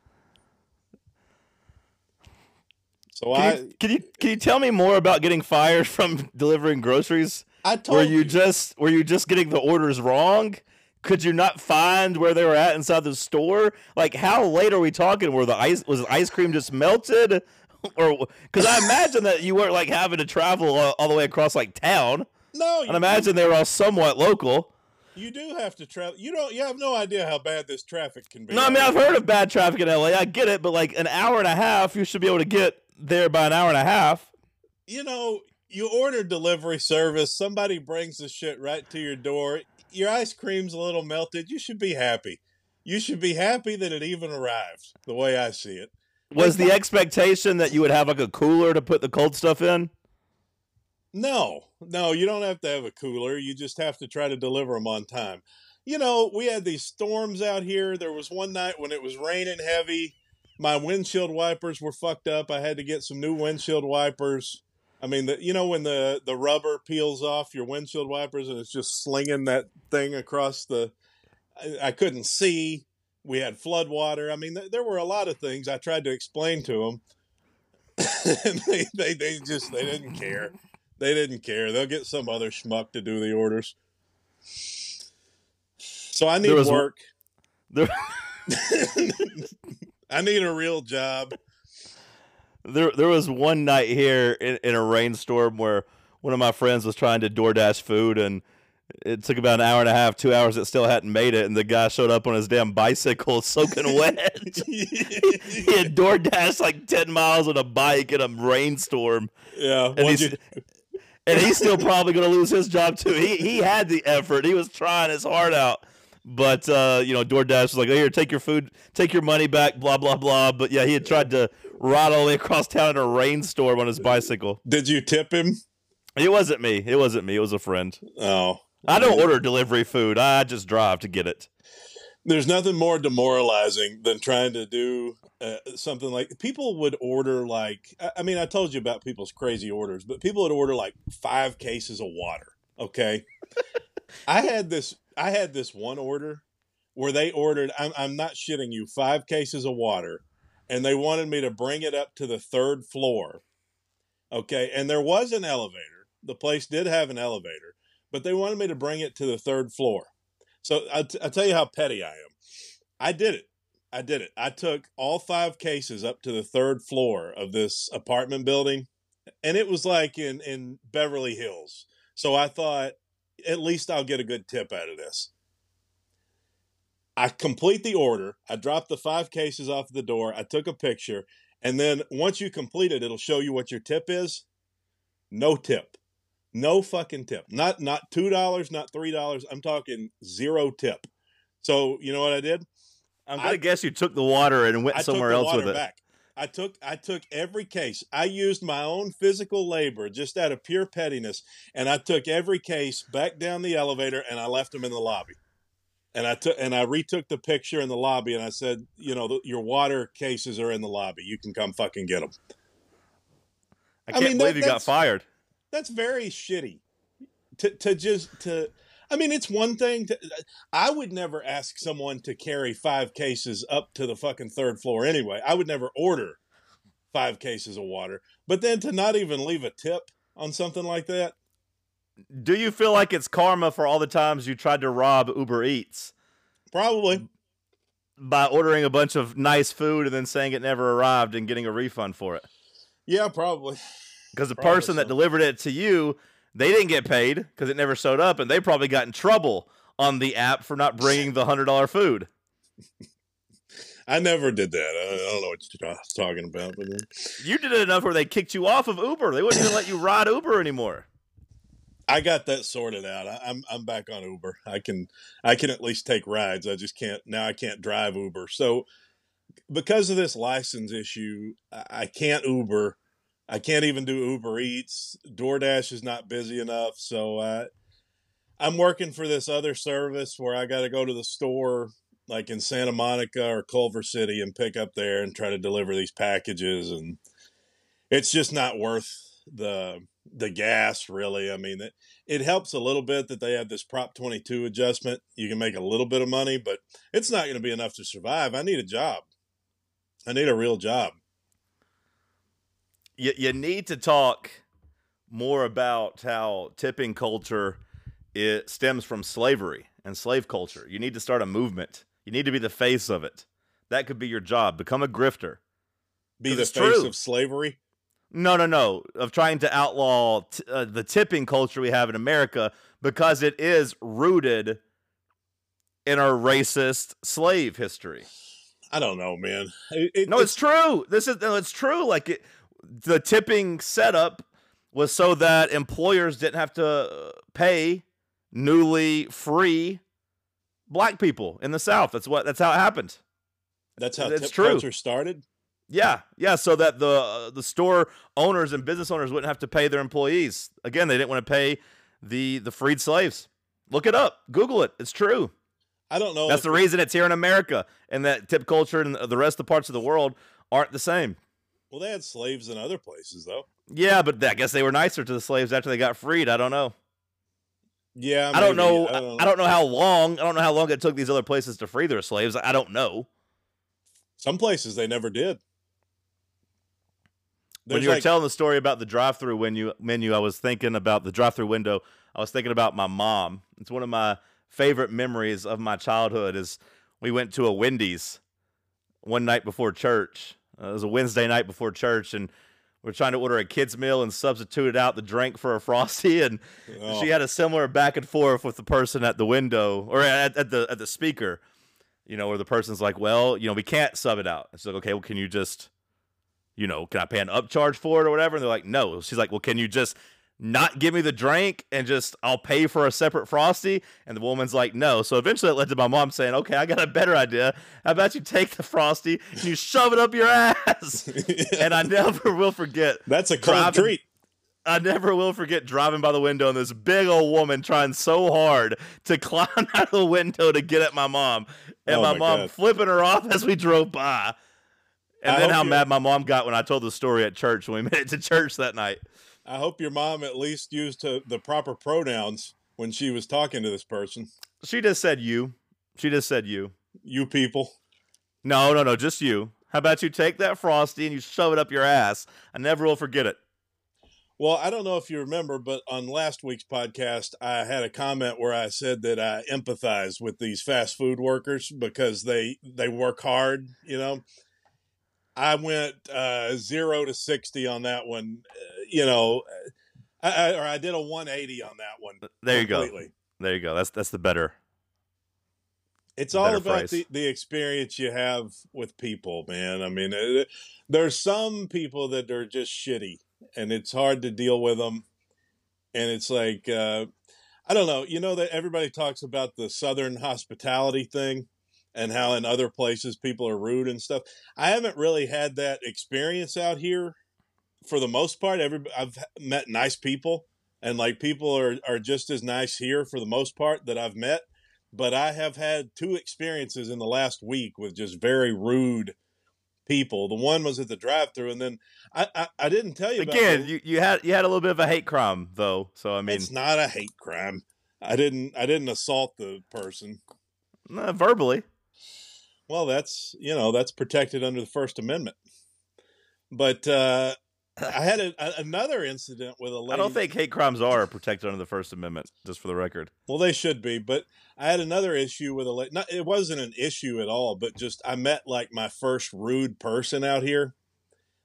So Can I you, can you can you tell me more about getting fired from delivering groceries? I told Were you just were you just getting the orders wrong? Could you not find where they were at inside the store? Like how late are we talking? Were the ice was the ice cream just melted? Or because I imagine that you weren't like having to travel all, all the way across like town. no. And imagine they were all somewhat local. You do have to travel. You don't. You have no idea how bad this traffic can be. No, I mean I've heard of bad traffic in LA. I get it, but like an hour and a half, you should be able to get there by an hour and a half. you know, you order delivery service. Somebody brings the shit right to your door. Your ice cream's a little melted. You should be happy. You should be happy that it even arrived. The way I see it. Was the expectation that you would have like a cooler to put the cold stuff in? No, no, you don't have to have a cooler. You just have to try to deliver them on time. You know, we had these storms out here. There was one night when it was raining heavy. My windshield wipers were fucked up. I had to get some new windshield wipers. I mean, the, you know when the the rubber peels off your windshield wipers and it's just slinging that thing across the. I, I couldn't see. We had flood water. I mean, th- there were a lot of things I tried to explain to them, and they, they they just they didn't care. They didn't care. They'll get some other schmuck to do the orders. So I need work. There, I need a real job. There, there was one night here in, in a rainstorm where one of my friends was trying to DoorDash food and it took about an hour and a half, two hours. It still hadn't made it, and the guy showed up on his damn bicycle, soaking wet. he had door dashed like ten miles on a bike in a rainstorm. Yeah, and he's, you- and he's still probably going to lose his job too. He he had the effort. He was trying his heart out. But uh, you know, DoorDash was like, "Oh, here, take your food, take your money back." Blah blah blah. But yeah, he had tried to ride all the way across town in a rainstorm on his bicycle. Did you tip him? It wasn't me. It wasn't me. It was a friend. Oh, I don't order delivery food. I just drive to get it. There's nothing more demoralizing than trying to do uh, something like people would order like I mean I told you about people's crazy orders, but people would order like five cases of water. Okay, I had this I had this one order where they ordered I'm I'm not shitting you five cases of water, and they wanted me to bring it up to the third floor. Okay, and there was an elevator. The place did have an elevator, but they wanted me to bring it to the third floor. So I t- I'll tell you how petty I am. I did it. I did it. I took all five cases up to the third floor of this apartment building, and it was like in in Beverly Hills. So I thought at least I'll get a good tip out of this. I complete the order. I drop the five cases off the door. I took a picture, and then once you complete it, it'll show you what your tip is. No tip. No fucking tip. Not not two dollars, not three dollars. I'm talking zero tip. So you know what I did? I'm gonna guess you took the water and went I somewhere else with it. back. I took I took every case. I used my own physical labor just out of pure pettiness, and I took every case back down the elevator and I left them in the lobby. And I took and I retook the picture in the lobby, and I said, you know, the, your water cases are in the lobby. You can come fucking get them. I can't believe you got fired. That's very shitty. To to just to I mean it's one thing to I would never ask someone to carry 5 cases up to the fucking third floor anyway. I would never order 5 cases of water. But then to not even leave a tip on something like that, Do you feel like it's karma for all the times you tried to rob Uber Eats probably by ordering a bunch of nice food and then saying it never arrived and getting a refund for it? yeah, probably. Because the Probably person that delivered it to you, they didn't get paid because it never showed up, and they probably got in trouble on the app for not bringing the hundred dollar food. I never did that. I, I don't know what you're talking about, but uh, You did it enough where they kicked you off of Uber. They wouldn't even let you ride Uber anymore. I got that sorted out. I, I'm I'm back on Uber. I can I can at least take rides. I just can't now. I can't drive Uber. So because of this license issue, I, I can't Uber. I can't even do Uber Eats. DoorDash is not busy enough. So uh, I'm working for this other service where I got to go to the store like in Santa Monica or Culver City and pick up there and try to deliver these packages and it's just not worth the the gas really. I mean it it helps a little bit that they have this Prop 22 adjustment. You can make a little bit of money, but it's not going to be enough to survive. I need a job. I need a real job. You, you need to talk more about how tipping culture it stems from slavery and slave culture. You need to start a movement. You need to be the face of it. That could be your job. Become a grifter. be the face true. of slavery. No, no, no. Of trying to outlaw t- uh, the tipping culture we have in America because it is rooted in our racist slave history. I don't know, man. It, it- No, it's true. This is no, it's true. Like it, the tipping setup was so that employers didn't have to uh, pay newly free black people in the South. That's what. That's how it happened. that's how it's tip true. culture started. Yeah, yeah. So that the uh, the store owners and business owners wouldn't have to pay their employees. Again, they didn't want to pay the the freed slaves. Look it up. Google it. It's true. I don't know. That's the reason it's here in America, and that tip culture and the rest of the parts of the world aren't the same. Well, they had slaves in other places, though. Yeah, but I guess they were nicer to the slaves after they got freed. I don't know. Yeah, I don't know. I don't know. I don't know how long. I don't know how long it took these other places to free their slaves. I don't know. Some places they never did. When you were telling the story about the drive-through menu, menu, I was thinking about the drive-through window. I was thinking about my mom. It's one of my favorite memories of my childhood. Is we went to a Wendy's one night before church. Uh, it was a Wednesday night before church, and we are trying to order a kids meal and substituted out the drink for a frosty, and Oh. she had a similar back and forth with the person at the window or at, at the at the speaker. You know, where the person's like, "Well, you know, we can't sub it out." It's like, "Okay, well, can you just, you know, can I pay an upcharge for it or whatever?" And they're like, "No." She's like, "Well, can you just not give me the drink and just I'll pay for a separate frosty?" And the woman's like, "No." So eventually, it led to my mom saying, "Okay, I got a better idea. How about you take the frosty and you shove it up your ass?" and I never will forget. That's a cold driving- treat. I never will forget driving by the window and this big old woman trying so hard to climb out of the window to get at my mom, and Oh my, my mom God. flipping her off as we drove by. And I then how mad my mom got when I told the story at church when we made it to church that night. I hope your mom at least used to, the proper pronouns when she was talking to this person. She just said you. She just said you. You people. No, no, no, just you. How about you take that frosty and you shove it up your ass? I never will forget it. Well, I don't know if you remember, but on last week's podcast, I had a comment where I said that I empathize with these fast food workers because they they work hard. You know, I went uh, zero to sixty on that one. Uh, you know, I, I, or I did a one eighty on that one. There you go. There you go. That's that's the better. It's all about the, the experience you have with people, man. I mean, uh, there's some people that are just shitty, and it's hard to deal with them. And it's like, uh, I don't know. You know that everybody talks about the Southern hospitality thing, and how in other places people are rude and stuff. I haven't really had that experience out here. For the most part, every I've met nice people, and like people are are just as nice here for the most part that I've met but I have had two experiences in the last week with just very rude people. The one was at the drive-through, and then I I, I didn't tell you Again, you, you had you had a little bit of a hate crime though. So I mean, it's not a hate crime. I didn't I didn't assault the person. uh, verbally. Well, that's you know that's protected under the First Amendment. But uh, I had a, a, another incident with a lady. I don't think hate crimes are protected under the First Amendment, just for the record. Well, they should be, but I had another issue with a lady. Not, it wasn't an issue at all, but just I met like my first rude person out here.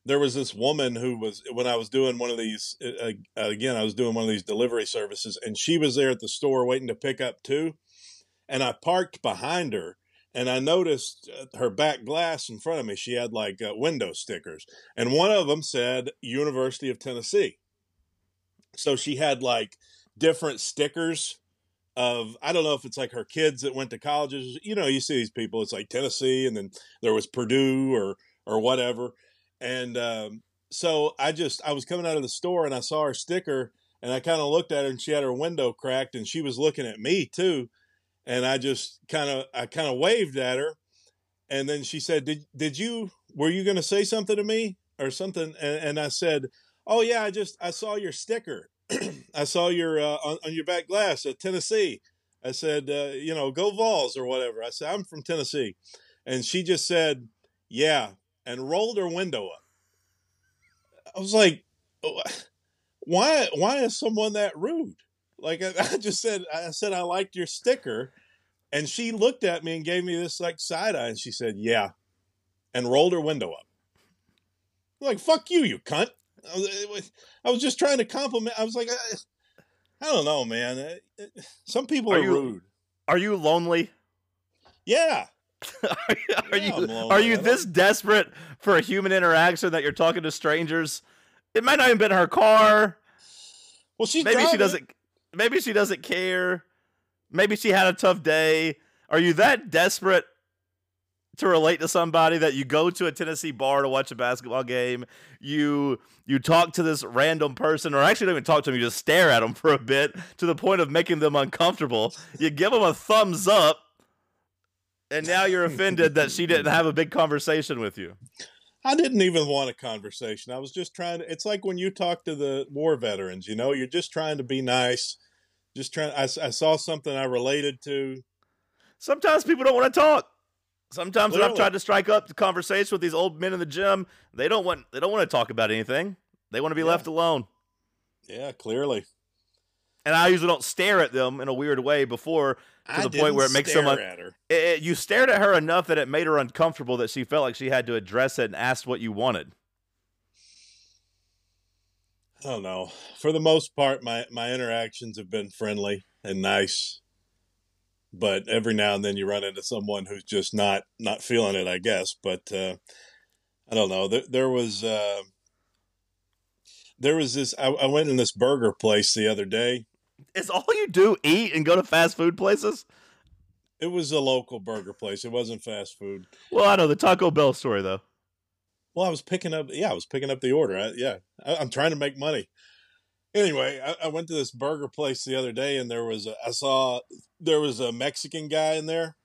There was this woman who was when I was doing one of these uh, uh, again. I was doing one of these delivery services, and she was there at the store waiting to pick up too. And I parked behind her, and I noticed uh, her back glass in front of me. She had like uh, window stickers, and one of them said University of Tennessee. So she had like different stickers of I don't know if it's like her kids that went to colleges. You know, you see these people. It's like Tennessee, and then there was Purdue or or whatever. And um, so I just I was coming out of the store and I saw her sticker, and I kind of looked at her, and she had her window cracked, and she was looking at me too. And I just kind of I kind of waved at her, and then she said, "Did did you were you going to say something to me or something?" And, and I said, "Oh yeah, I just I saw your sticker." I saw your uh, on, on your back glass at Tennessee. I said, uh, you know, go Vols or whatever. I said, I'm from Tennessee, and she just said, yeah, and rolled her window up. I was like, "Oh, why? Why is someone that rude? Like I, I just said, I said I liked your sticker, and she looked at me and gave me this like side eye, and she said, yeah, and rolled her window up. I'm like fuck you, you cunt. I was, I was just trying to compliment. I was like, I, I don't know, man. Some people Are are, you- rude. Are you lonely? Yeah. are you, are Yeah, you, lonely. are you this desperate for a human interaction that you're talking to strangers? It might not even been her car. Well, she's maybe she doesn't. Maybe she doesn't care. Maybe she had a tough day. Are you that desperate to relate to somebody that you go to a Tennessee bar to watch a basketball game? You you talk to this random person, or actually don't even talk to them. You just stare at them for a bit to the point of making them uncomfortable. You give them a thumbs up, and now you're offended that she didn't have a big conversation with you. I didn't even want a conversation. I was just trying to. It's like when you talk to the war veterans. You know, you're just trying to be nice. Just trying. I, I saw something I related to. Sometimes people don't want to talk. Sometimes when I've tried to strike up the conversation with these old men in the gym, they don't want they don't want to talk about anything. They want to be Yeah. left alone. Yeah, clearly. And I usually don't stare at them in a weird way before to I the point where it makes stare someone at her. it, it- you stared at her enough that it made her uncomfortable that she felt like she had to address it and ask what you wanted. I don't know. For the most part, my my interactions have been friendly and nice, but every now and then you run into someone who's just not not feeling it. I guess, but uh, I don't know. There, there was uh, there was this. I, I went in this burger place the other day. Is all you do eat and go to fast food places? It was a local burger place. It wasn't fast food. Well, I know the Taco Bell story though. Well, I was picking up. Yeah, I was picking up the order. I, yeah, I, am trying to make money. Anyway, I, I, went to this burger place the other day, and there was a, I saw there was a Mexican guy in there,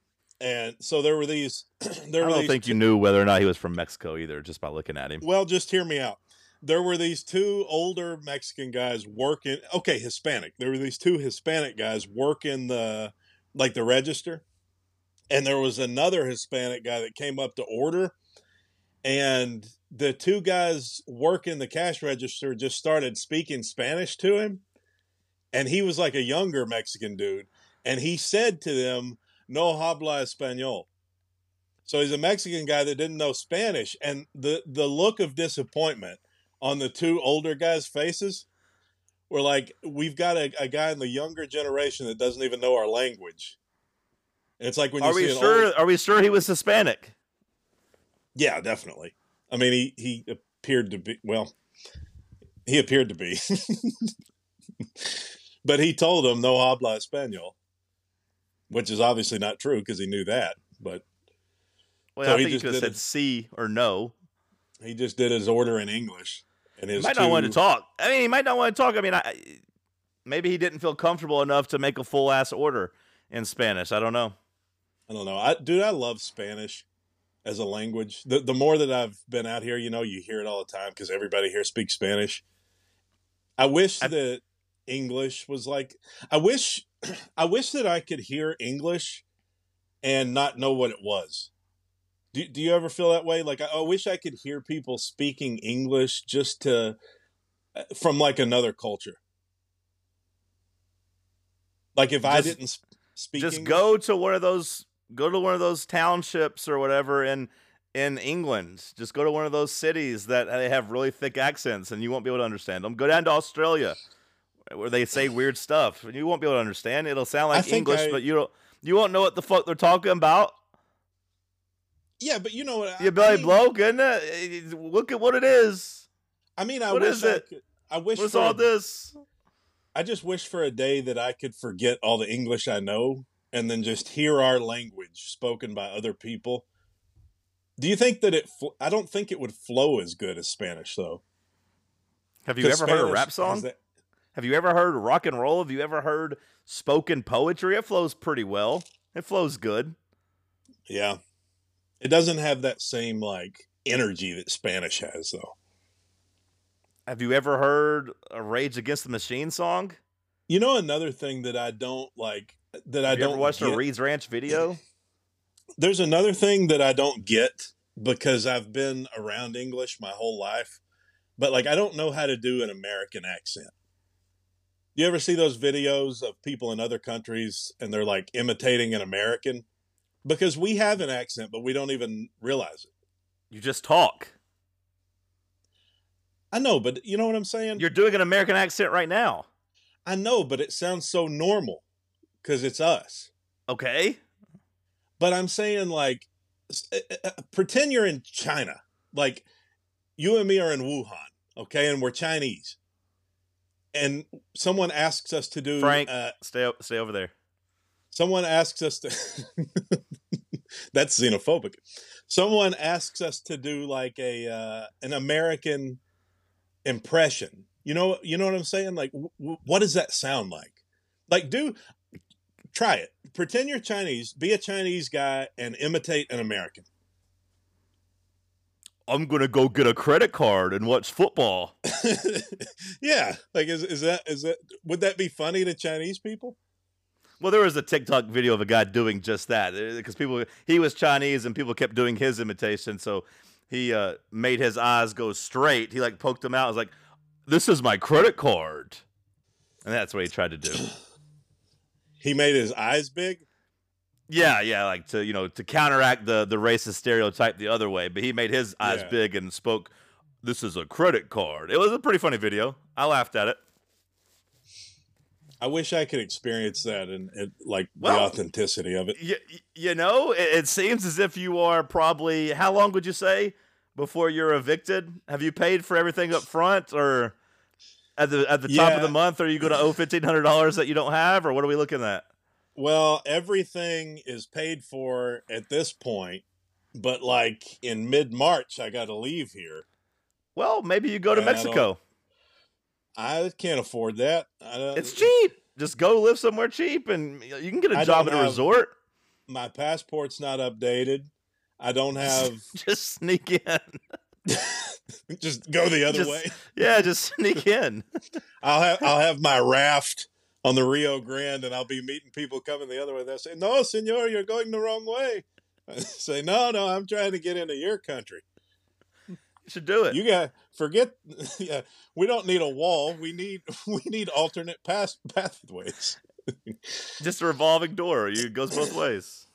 and so there were these. there I don't these think you knew whether or not he was from Mexico either, just by looking at him. Well, just hear me out. There were these two older Mexican guys working. Okay, Hispanic. There were these two Hispanic guys working the like the register, and there was another Hispanic guy that came up to order and the two guys working the cash register just started speaking Spanish to him. And he was like a younger Mexican dude. And he said to them, No habla español. So he's a Mexican guy that didn't know Spanish. And the, the look of disappointment on the two older guys' faces were like, We've got a, a guy in the younger generation that doesn't even know our language. And it's like when are see we sure? old- Are we sure he was Hispanic? Yeah, definitely. I mean, he he appeared to be well. He appeared to be, but he told him no habla español, which is obviously not true because he knew that. But Well, So I he think you just could have said C or no. he just did his order in English, and He might two, not want to talk. I mean, he might not want to talk. I mean, I, maybe he didn't feel comfortable enough to make a full ass order in Spanish. I don't know. I don't know, I, dude. I love Spanish as a language. The the more that I've been out here, you know, you hear it all the time because everybody here speaks Spanish. I wish that English was like. I wish, I wish that I could hear English and not know what it was. Do Do you ever feel that way? Like I, I wish I could hear people speaking English just to uh, from like another culture. Like if I didn't speak, Just English- go to one of those. Go to one of those townships or whatever in in England. Just go to one of those cities that they have really thick accents, and you won't be able to understand them. Go down to Australia, where they say weird stuff, and you won't be able to understand. It'll sound like English, I- but you don't. You won't know what the fuck they're talking about. Yeah, but you know what? I- You belly I mean- bloke, isn't it? Look at what it is. I mean, I What wish is I it? could. I wish What's for all a- this? I just wish for a day that I could forget all the English I know and then just hear our language spoken by other people. Do you think that it? I don't think it would flow as good as Spanish, though. Have you ever heard a rap song? that- Have you ever heard rock and roll? Have you ever heard spoken poetry? It flows pretty well. It flows good. yeah, it doesn't have that same like energy that Spanish has, though. Have you ever heard a Rage Against the Machine song? You know, another thing that I don't like that I Have you don't watch a Reed's Ranch video? there's another thing that I don't get because I've been around English my whole life, but like I don't know how to do an American accent. You ever see those videos of people in other countries and they're like imitating an American? Because we have an accent, but we don't even realize it. You just talk. I know, but you know what I'm saying? You're doing an American accent right now. I know, but it sounds so normal because it's us. Okay. But I'm saying, like, s- uh, uh, pretend you're in China. Like, you and me are in Wuhan, okay? And we're Chinese. And someone asks us to do. Frank, Uh, stay stay over there. someone asks us to. that's xenophobic. Someone asks us to do like a uh, an American impression. You know, you know what I'm saying? Like, w- w- what does that sound like? Like, do try it. Pretend you're Chinese. Be a Chinese guy and imitate an American. I'm gonna go get a credit card and watch football. yeah, like is is that is that would that be funny to Chinese people? Well, there was a TikTok video of a guy doing just that because people he was Chinese and people kept doing his imitation. So he uh, made his eyes go straight. He like poked them out. I was like, "This is my credit card," and that's what he tried to do. He made his eyes big. Yeah, yeah, like to you know to counteract the the racist stereotype the other way. But he made his eyes Yeah. big and spoke This is a credit card. It was a pretty funny video. I laughed at it. I wish I could experience that and, and like Well- the authenticity of it. You, you know, it, it seems as if you are probably how long would you say before you're evicted? Have you paid for everything up front or at the at the top of the month are you going to owe $1500 that you don't have or what are we looking at? Well, everything is paid for at this point, but like in mid March, I got to leave here. Well, maybe you go to don't- uh, Mexico. I can't afford that. I don't, It's cheap. Just go live somewhere cheap and you can get a I job at a have- resort. My passport's not updated. I don't have. Just sneak in. just go the other Just- way. Yeah, just sneak in. I'll have I'll have my raft on the Rio Grande, and I'll be meeting people coming the other way. They'll say, "No, Senor, you're going the wrong way." I say, "No, no, I'm trying to get into your country." Should do it. You got forget. Yeah, we don't need a wall. We need we need alternate pass pathways. Just a revolving door. You goes both ways.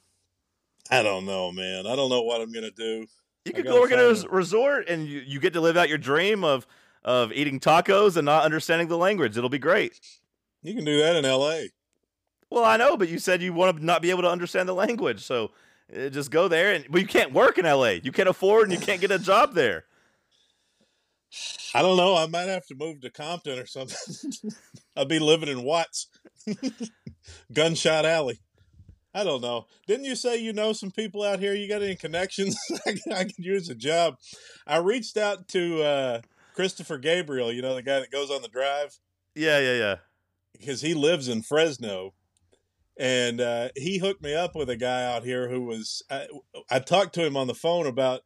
I don't know, man. I don't know what I'm gonna do. You could go work at a resort and you, you get to live out your dream of of eating tacos and not understanding the language. It'll be great. You can do that in L.A. Well, I know, but you said you want to not be able to understand the language, so uh, just go there. And but you can't work in L.A. You can't afford and you can't get a job there. I don't know. I might have to move to Compton or something. I'll be living in Watts, Gunshot Alley. I don't know. Didn't you say you know some people out here? You got any connections? I could- use a job. I reached out to uh, Christopher Gabriel. You know the guy that goes on the drive Yeah, yeah, yeah. because he lives in Fresno, and uh, he hooked me up with a guy out here who was. I, I talked to him on the phone about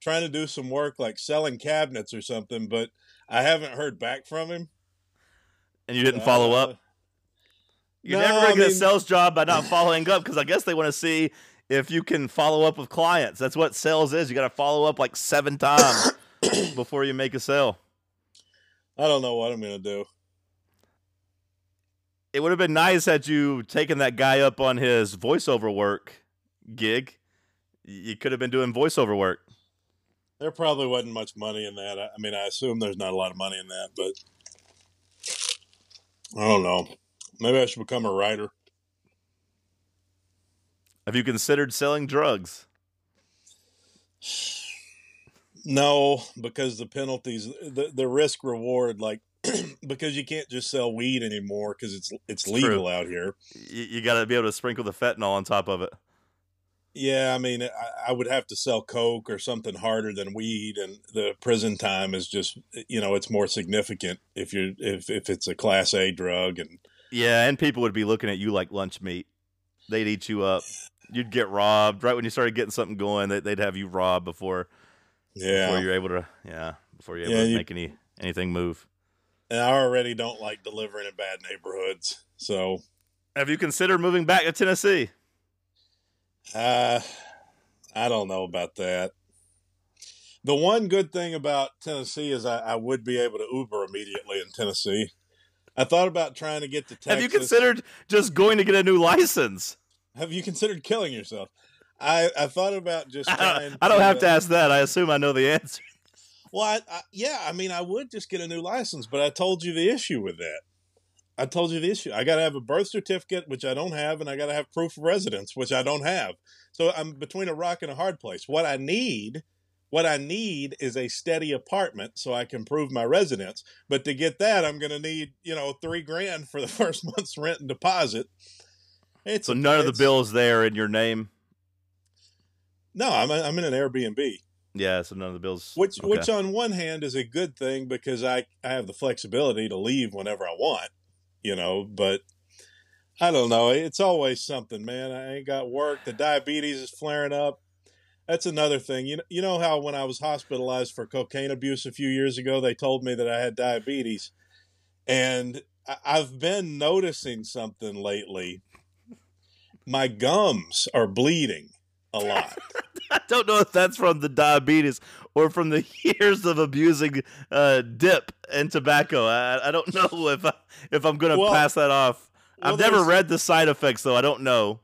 trying to do some work like selling cabinets or something, but I haven't heard back from him. And you didn't follow Uh, up. You're no, never gonna I get a sales job by not following up because I guess they want to see if you can follow up with clients. That's what sales is. You got to follow up like seven times before you make a sale. I don't know what I'm gonna do. It would have been nice had you taken that guy up on his voiceover work gig. You could have been doing voiceover work. There probably wasn't much money in that. I, I mean, I assume there's not a lot of money in that, but I don't know. Maybe I should become a writer. Have you considered selling drugs? No, because the penalties, the the risk reward, like because you can't just sell weed anymore because it's it's legal true. out here. You, you got to be able to sprinkle the fentanyl on top of it. Yeah, I mean, I, I would have to sell coke or something harder than weed, and the prison time is just eh, you know it's more significant if you're if if it's a class A drug and Yeah, and people would be looking at you like lunch meat. They'd eat you up. You'd get robbed right when you started getting something going. They, they'd have you robbed before yeah. before you're able to yeah before you're able Yeah, to you- make any anything move. and I already don't like delivering in bad neighborhoods. So, Have you considered moving back to Tennessee? Uh, I don't know about that. The one good thing about Tennessee is I, I would be able to Uber immediately in Tennessee. I thought about trying to get to Texas. Have you considered just going to get a new license? Have you considered killing yourself? I, I thought about just I don't, I don't have uh, to ask that. I assume I know the answer. Well, I, I, yeah, I mean, I would just get a new license, but I told you the issue with that. I told you the issue. I got to have a birth certificate, which I don't have, and I got to have proof of residence, which I don't have. So I'm between a rock and a hard place. What I need, what I need is a steady apartment so I can prove my residence. But to get that, I'm going to need, you know, three grand for the first month's rent and deposit. It's So none of the bills there in your name. No, I'm I'm in an Airbnb. Yeah, so none of the bills. Which, okay. which on one hand is a good thing because I, I have the flexibility to leave whenever I want, you know, but I don't know. It's always something, man. I ain't got work. The diabetes is flaring up. That's another thing. You know, you know how when I was hospitalized for cocaine abuse a few years ago, they told me that I had diabetes. And I've been noticing something lately. My gums are bleeding a lot. I don't know if that's from the diabetes or from the years of abusing uh, dip and tobacco. I, I don't know if I, if I'm going to Well- pass that off. well, I've never read the side effects though. I don't know.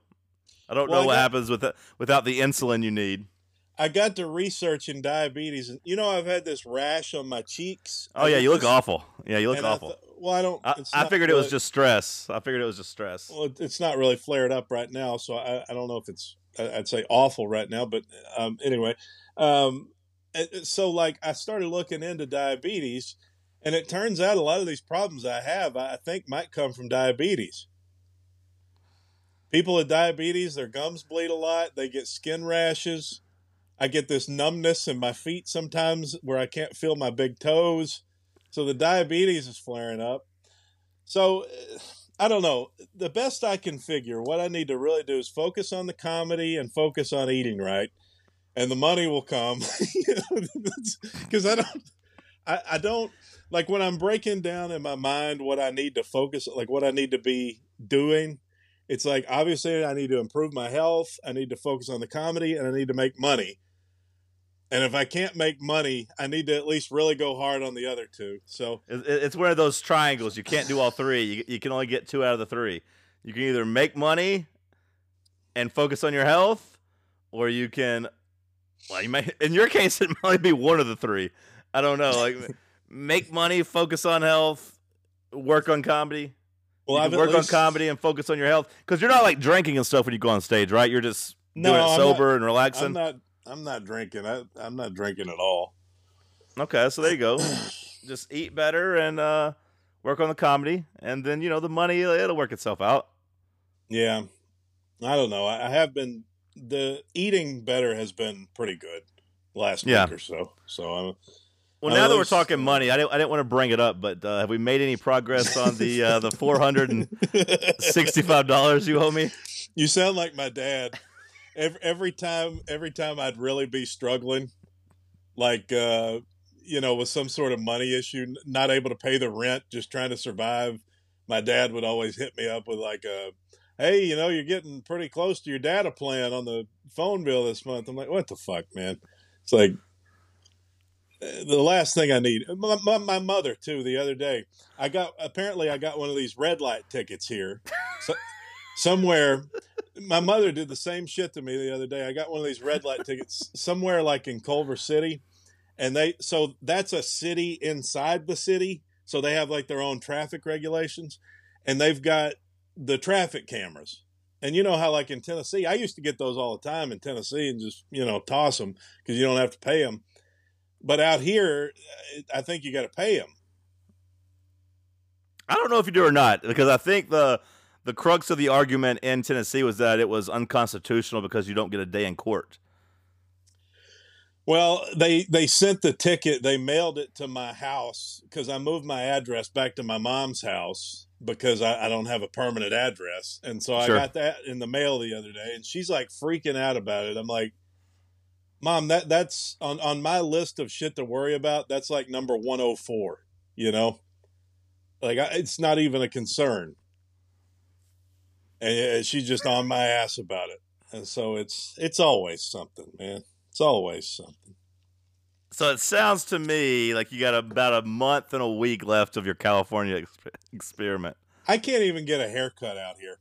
I don't Well, know what got- happens with without the insulin you need. I got to research in diabetes, and you know I've had this rash on my cheeks. Oh yeah, you look awful. Yeah, you look and I awful. th- well, I don't. I, I figured it was just stress. I figured it was just stress. Well, it- it's not really flared up right now, so I, I don't know if it's. I'd say awful right now, but um, anyway, um, so like I started looking into diabetes, and it turns out a lot of these problems I have, I think, might come from diabetes. People with diabetes, their gums bleed a lot. They get skin rashes. I get this numbness in my feet sometimes where I can't feel my big toes. So the diabetes is flaring up. So I don't know. The best I can figure, what I need to really do is focus on the comedy and focus on eating right, and the money will come. Because I don't, I, I don't like when I'm breaking down in my mind what I need to focus, like what I need to be doing. It's like obviously I need to improve my health. I need to focus on the comedy, and I need to make money. And if I can't make money, I need to at least really go hard on the other two. So It- it- It's one of those triangles. You can't do all three. You, you can only get two out of the three. You can either make money and focus on your health, or you can. Well, you may. In your case, it might only be one of the three. I don't know. Like, make money, focus on health, work on comedy. Well, I've work least- on comedy and focus on your health because you're not like drinking and stuff when you go on stage, right? You're just No, doing it sober not- and relaxing. I'm not. I'm not drinking. I, I'm not drinking at all. Okay, so there you go. Just eat better and uh, work on the comedy, and then you know the money it'll work itself out. Yeah, I don't know. I, I have been the eating better has been pretty good last Yeah. week or so. So I'm. Well, now that we're talking money, I didn't I didn't want to bring it up, but uh, have we made any progress on the uh, the four hundred and sixty five dollars you owe me? You sound like my dad. Every, every time, every time I'd really be struggling, like uh, you know, with some sort of money issue, not able to pay the rent, just trying to survive. My dad would always hit me up with like a, "Hey, you know, you're getting pretty close to your data plan on the phone bill this month." I'm like, "What the fuck, man?" It's like uh, the last thing I need. My, my, my mother too. The other day, I got apparently I got one of these red light tickets here. So, somewhere my mother did the same shit to me the other day. I got one of these red light tickets somewhere like in Culver City. And they so that's a city inside the city. So they have like their own traffic regulations and they've got the traffic cameras. And you know how like in Tennessee, I used to get those all the time in Tennessee and just, you know, toss them because you don't have to pay them. But out here, I think you got to pay them. I don't know if you do or not because I think the the crux of the argument in Tennessee was that it was unconstitutional because you don't get a day in court. Well, they they sent the ticket. They mailed it to my house because I moved my address back to my mom's house because I, I don't have a permanent address, and so I Sure. got that in the mail the other day. And she's like freaking out about it. I'm like, Mom, that that's on on my list of shit to worry about. That's like number 104. You know, like I, it's not even a concern. And uh, she's just on my ass about it, and so it's it's always something, man. It's always something. So it sounds to me like you got about a month and a week left of your California exp- experiment. I can't even get a haircut out here.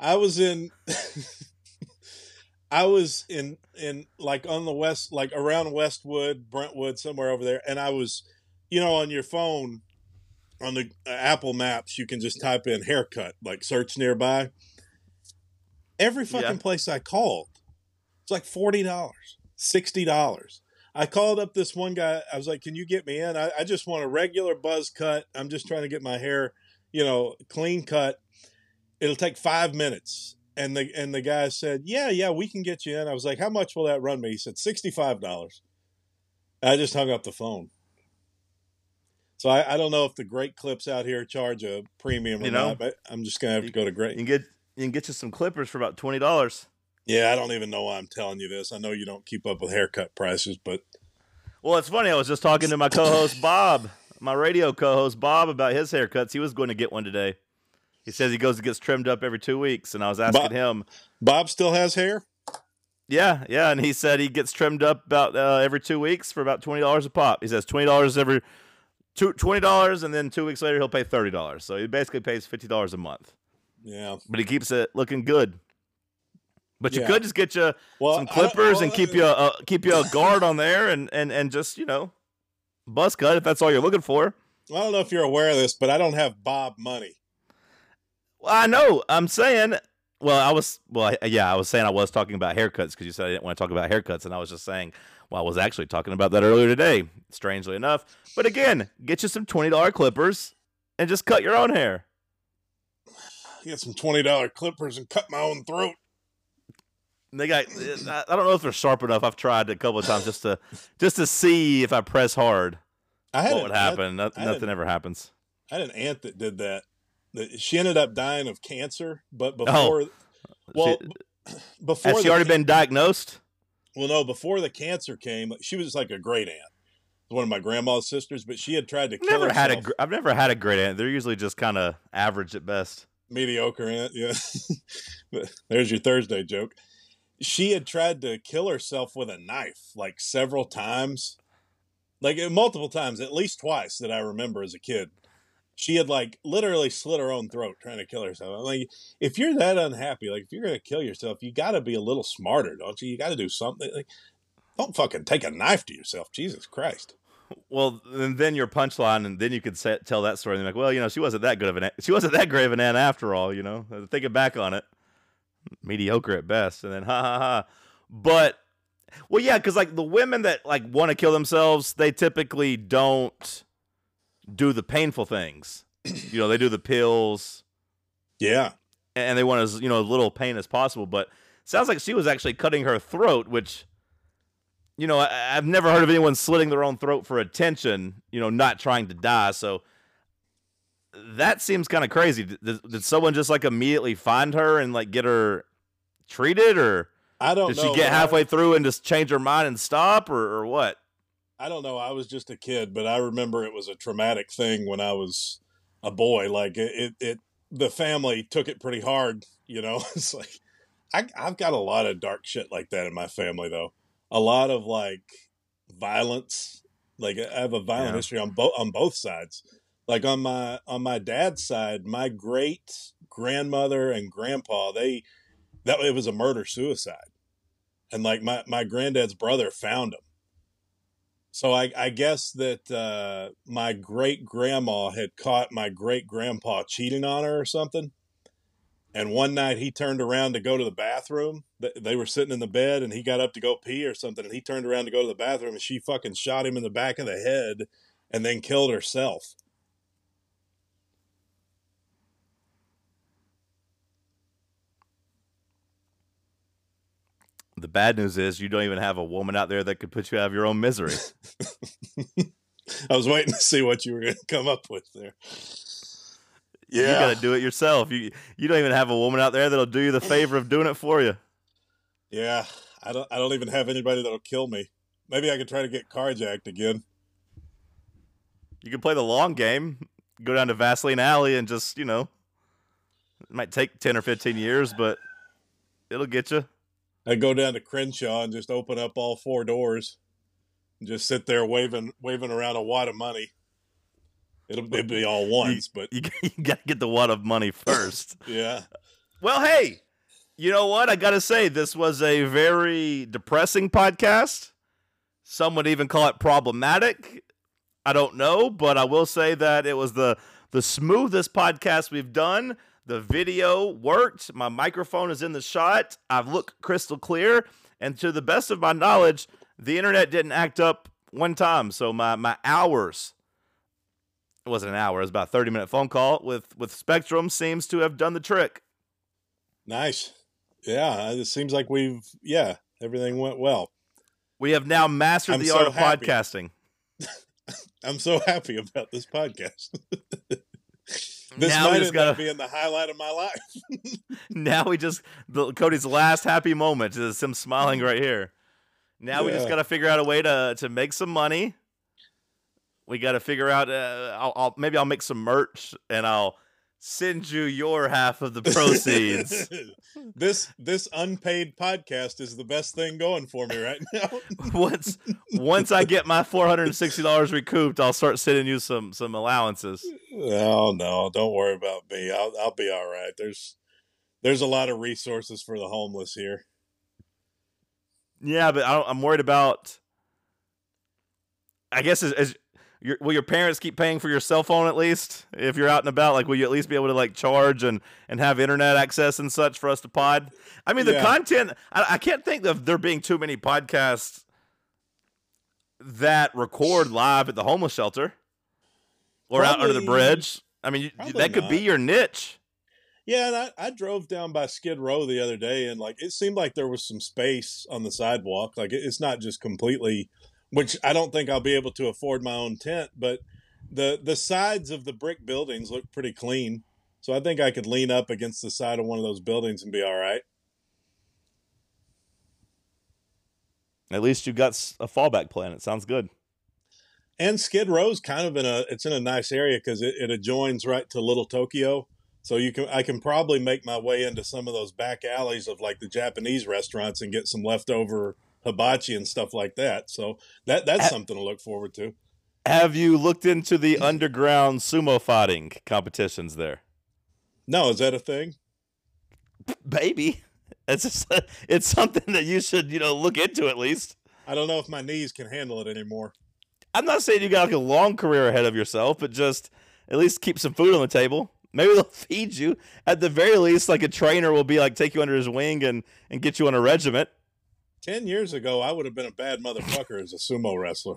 I was in I was in in like on the west like around Westwood, Brentwood, somewhere over there, and I was you know on your phone on the uh, Apple Maps you can just type in haircut, like search nearby. Every fucking Yeah. place I called, it's like forty dollars, sixty dollars. I called up this one guy. I was like, "Can you get me in? I, I just want a regular buzz cut. I'm just trying to get my hair, you know, clean cut. It'll take five minutes." And the and the guy said, "Yeah, yeah, we can get you in." I was like, "How much will that run me?" He said, 65 dollars." I just hung up the phone. So I, I don't know if the Great Clips out here charge a premium or You know, not, but I'm just gonna have to go to Great. You can get you can get you some clippers for about twenty dollars. Yeah, I don't even know why I'm telling you this. I know you don't keep up with haircut prices, but Well, it's funny. I was just talking to my co-host Bob, my radio co-host Bob, about his haircuts. He was going to get one today. He says he goes and gets trimmed up every two weeks, and I was asking Bob- him. Bob still has hair. Yeah, yeah, and he said he gets trimmed up about uh, every two weeks for about twenty dollars a pop. He says twenty dollars every two twenty dollars, and then two weeks later he'll pay thirty dollars. So he basically pays fifty dollars a month, Yeah. but he keeps it looking good. But you Yeah. could just get you Well, some clippers well, and keep you a, a keep you a guard on there and and and just you know buzz cut if that's all you're looking for. I don't know if you're aware of this, but I don't have Bob money. Well, I know. I'm saying. Well, I was. Well, I- yeah, I was saying I was talking about haircuts because you said I didn't want to talk about haircuts, and I was just saying. Well, I was actually talking about that earlier today. Strangely enough, but again, get you some twenty dollar clippers and just cut your own hair. Get some twenty dollar clippers and cut my own throat. And They got. I I don't know if they're sharp enough. I've tried a couple of times just to just to see if I press hard, I had what an would aunt- happen. I nothing an- ever happens. I had an aunt that did that. She ended up dying of cancer, but Oh. before, well, She- before Has she already can- been diagnosed? Well, no, before the cancer came, she was like a great aunt. One of my grandma's sisters, but she had tried to kill Never had a. herself. I've never had a great aunt. They're usually just kind of average at best. mediocre aunt. Yeah, there's your Thursday joke. She had tried to kill herself with a knife like several times, like uh, multiple times, at least twice that I remember as a kid. She had like literally slit her own throat trying to kill herself. I'm like, if you're that unhappy, like if you're gonna kill yourself, you got to be a little smarter, don't you? You got to do something. Like, don't fucking take a knife to yourself, Jesus Christ. Well, and then your punchline, and then you could say, tell that story. And like, well, you know, she wasn't that good of an, she wasn't that great of an aunt after all. You know, thinking back on it, mediocre at best. And then ha ha ha. But well, yeah, because like the women that like want to kill themselves, they typically don't do the painful things. you know, they do the pills, Yeah, and they want as you know as little pain as possible. But sounds like she was actually cutting her throat, which you know I, I've never heard of anyone slitting their own throat for attention. You know, not trying to die. So that seems kind of crazy. Did, did someone just like immediately find her and like get her treated, or I don't. did know, she get but I- halfway through and just change her mind and stop, or, or what? I don't know. I was just a kid, but I remember it was a traumatic thing when I was a boy. Like it, it, it the family took it pretty hard. You know, it's like I, I've got a lot of dark shit like that in my family, though. A lot of like violence. Like I have a violent Yeah. history on both on both sides. Like on my on my dad's side, my great grandmother and grandpa they that it was a murder suicide, and like my my granddad's brother found him. So I, I guess that uh, my great grandma had caught my great grandpa cheating on her or something. And one night he turned around to go to the bathroom. Th- They were sitting in the bed and he got up to go pee or something. And he turned around to go to the bathroom and she fucking shot him in the back of the head and then killed herself. The bad news is you don't even have a woman out there that could put you out of your own misery. I was waiting to see what you were going to come up with there. Yeah. You got to do it yourself. You you don't even have a woman out there that'll do you the favor of doing it for you. Yeah. I don't, I don't even have anybody that'll kill me. Maybe I could try to get carjacked again. You can play the long game, go down to Vaseline Alley and just, you know, it might take 10 or 15 years, but it'll get you. I'd go down to Crenshaw and just open up all four doors and just sit there waving waving around a wad of money. It'll, it'll be all once, but You, you got to get the wad of money first. yeah. well, hey, you know what? I got to say, this was a very depressing podcast. Some would even call it problematic. I don't know, but I will say that it was the the smoothest podcast we've done. The video worked. My microphone is in the shot. I've looked crystal clear, and to the best of my knowledge, the internet didn't act up one time. So my my hours it wasn't an hour. It was about a thirty minute phone call with with Spectrum seems to have done the trick. Nice. Yeah. Uh, it seems like we've, yeah, everything went well. We have now mastered I'm the so art of happy. podcasting. I'm so happy about this podcast. this Now might just end gotta- being the highlight of my life. now we just the, Cody's last happy moment is him smiling right here. Now we just got to figure out a way to to make some money. We got to figure out. Uh, I'll, I'll maybe I'll make some merch and I'll send you your half of the proceeds. this this unpaid podcast is the best thing going for me right now. once once I get my four hundred and sixty dollars recouped, I'll start sending you some some allowances. Oh no, don't worry about me. I'll I'll be all right. There's there's a lot of resources for the homeless here. Yeah, but I don't, I'm worried about. I guess as, as your, will your parents keep paying for your cell phone at least if you're out and about? Like, will you at least be able to like charge and and have internet access and such for us to pod? I mean, the Yeah. content. I, I can't think of there being too many podcasts that record live at the homeless shelter or out under the bridge. I mean, you, that could be your niche. Yeah, and I, I drove down by Skid Row the other day, and like it seemed like there was some space on the sidewalk. Like it- it's not just completely, which I don't think I'll be able to afford my own tent, but the the sides of the brick buildings look pretty clean. So I think I could lean up against the side of one of those buildings and be all right. At least you got a fallback plan. It sounds good. And Skid Row's kind of in a it's in a nice area because it, it adjoins right to Little Tokyo. So you can I can probably make my way into some of those back alleys of like the Japanese restaurants and get some leftover hibachi and stuff like that. So that that's Ha- something to look forward to. Have you looked into the underground sumo fighting competitions there? No, is that a thing? Baby, it's just, it's something that you should you know look into at least. I don't know if my knees can handle it anymore. I'm not saying you got like a long career ahead of yourself, but just at least keep some food on the table. Maybe they'll feed you. At the very least, like a trainer will be like take you under his wing and and get you on a regiment. Ten years ago, I would have been a bad motherfucker as a sumo wrestler.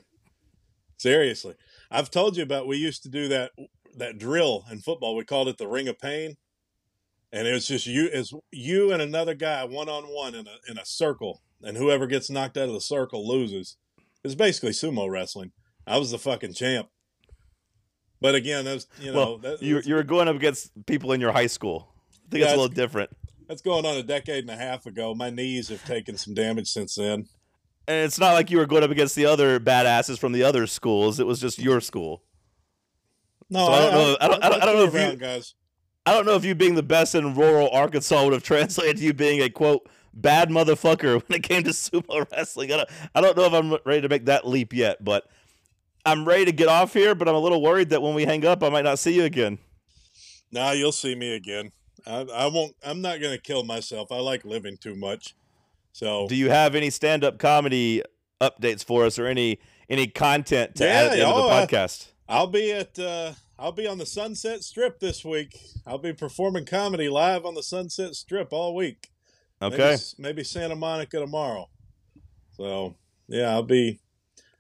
Seriously, I've told you about. We used to do that that drill in football. We called it the Ring of Pain, and it was just you as you and another guy one on one in a in a circle, and whoever gets knocked out of the circle loses. It's basically sumo wrestling. I was the fucking champ. But again, that's you know well, that, you you were going up against people in your high school. I think it's a little different. That's going on a decade and a half ago. My knees have taken some damage since then. And it's not like you were going up against the other badasses from the other schools. It was just your school. No, So I don't know- I don't- I don't- I don't know if you- guys. I don't know if you being the best in rural Arkansas would have translated to you being a quote bad motherfucker when it came to sumo wrestling. I don't, I don't know if I'm ready to make that leap yet, but I'm ready to get off here. But I'm a little worried that when we hang up, I might not see you again. Nah, you'll see me again. I, I won't. I'm not going to kill myself. I like living too much. So Do you have any stand up comedy updates for us or any any content to add at the Yeah, end of oh, the podcast? I'll be at. Uh, I'll be on the Sunset Strip this week. I'll be performing comedy live on the Sunset Strip all week. Maybe, Okay. maybe Santa Monica tomorrow. So yeah, I'll be.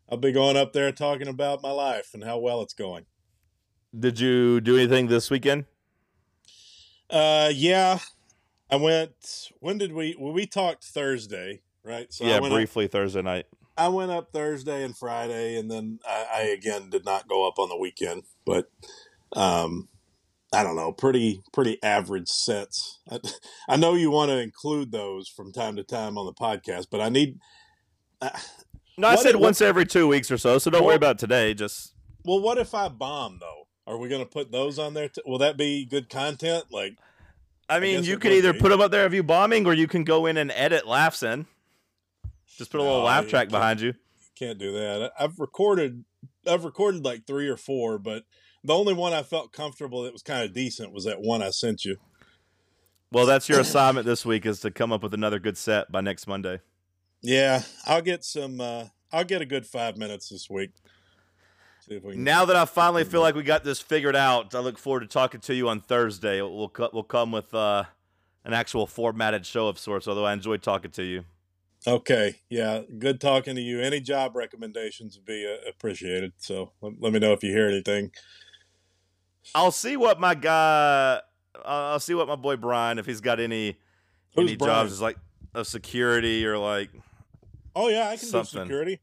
I'll be going up there talking about my life and how well it's going. Did you do anything this weekend? Uh, yeah, I went. When did we? Well, we talked Thursday, right? So I yeah, went up- briefly Thursday night. I went up Thursday and Friday, and then I, I again did not go up on the weekend. But um, I don't know, pretty pretty average sets. I, I know you want to include those from time to time on the podcast, but I need. Uh, No, I said once every two weeks or so, so don't worry about today. Just well, what if I bomb though? Are we going to put those on there? T- Will that be good content? Like, I mean, guess you it would either be. put them up there of you bombing, or you can go in and edit laughs in. Just put a little No, laugh you track can't. behind you. can't do that. I- I've recorded, I've recorded like three or four, but the only one I felt comfortable that was kind of decent was that one I sent you. Well, that's your assignment this week is to come up with another good set by next Monday. Yeah, I'll get some. Uh, I'll get a good five minutes this week. See if we can. Now that I finally feel like we got this figured out, I look forward to talking to you on Thursday. We'll co- we'll come with uh, an actual formatted show of sorts. Although I enjoyed talking to you. Okay, yeah, good talking to you. Any job recommendations would be uh, appreciated. So let, let me know if you hear anything. I'll see what my guy. I'll see what my boy Brian if he's got any Who's any Brian? jobs like of security or like Oh yeah, I can Something. do security.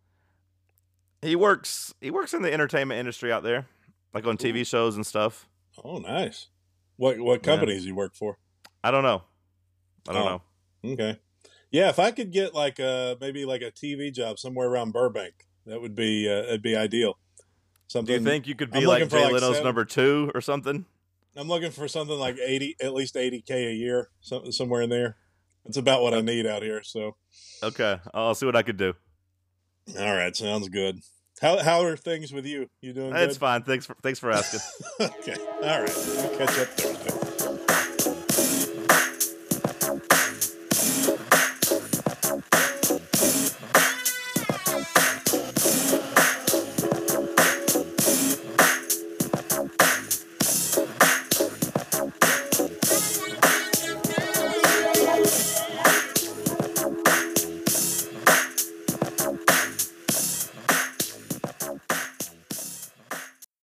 He works he works in the entertainment industry out there, like on TV shows and stuff. Oh, nice. What what Yeah. companies you work for? I don't know. I don't Oh. know. Okay. Yeah, if I could get like a maybe like a TV job somewhere around Burbank, that would be uh, it'd be ideal. Something. Do you think you could I'm be like looking for, Jay like, Leno's seven- number two or something? I'm looking for something like eighty, at least eighty k a year, some, somewhere in there. That's about what I need out here. So, Okay, I'll see what I could do. All right, sounds good. How how are things with you? You doing It's good? fine. Thanks for thanks for asking. okay, all right. I'll catch up Thursday.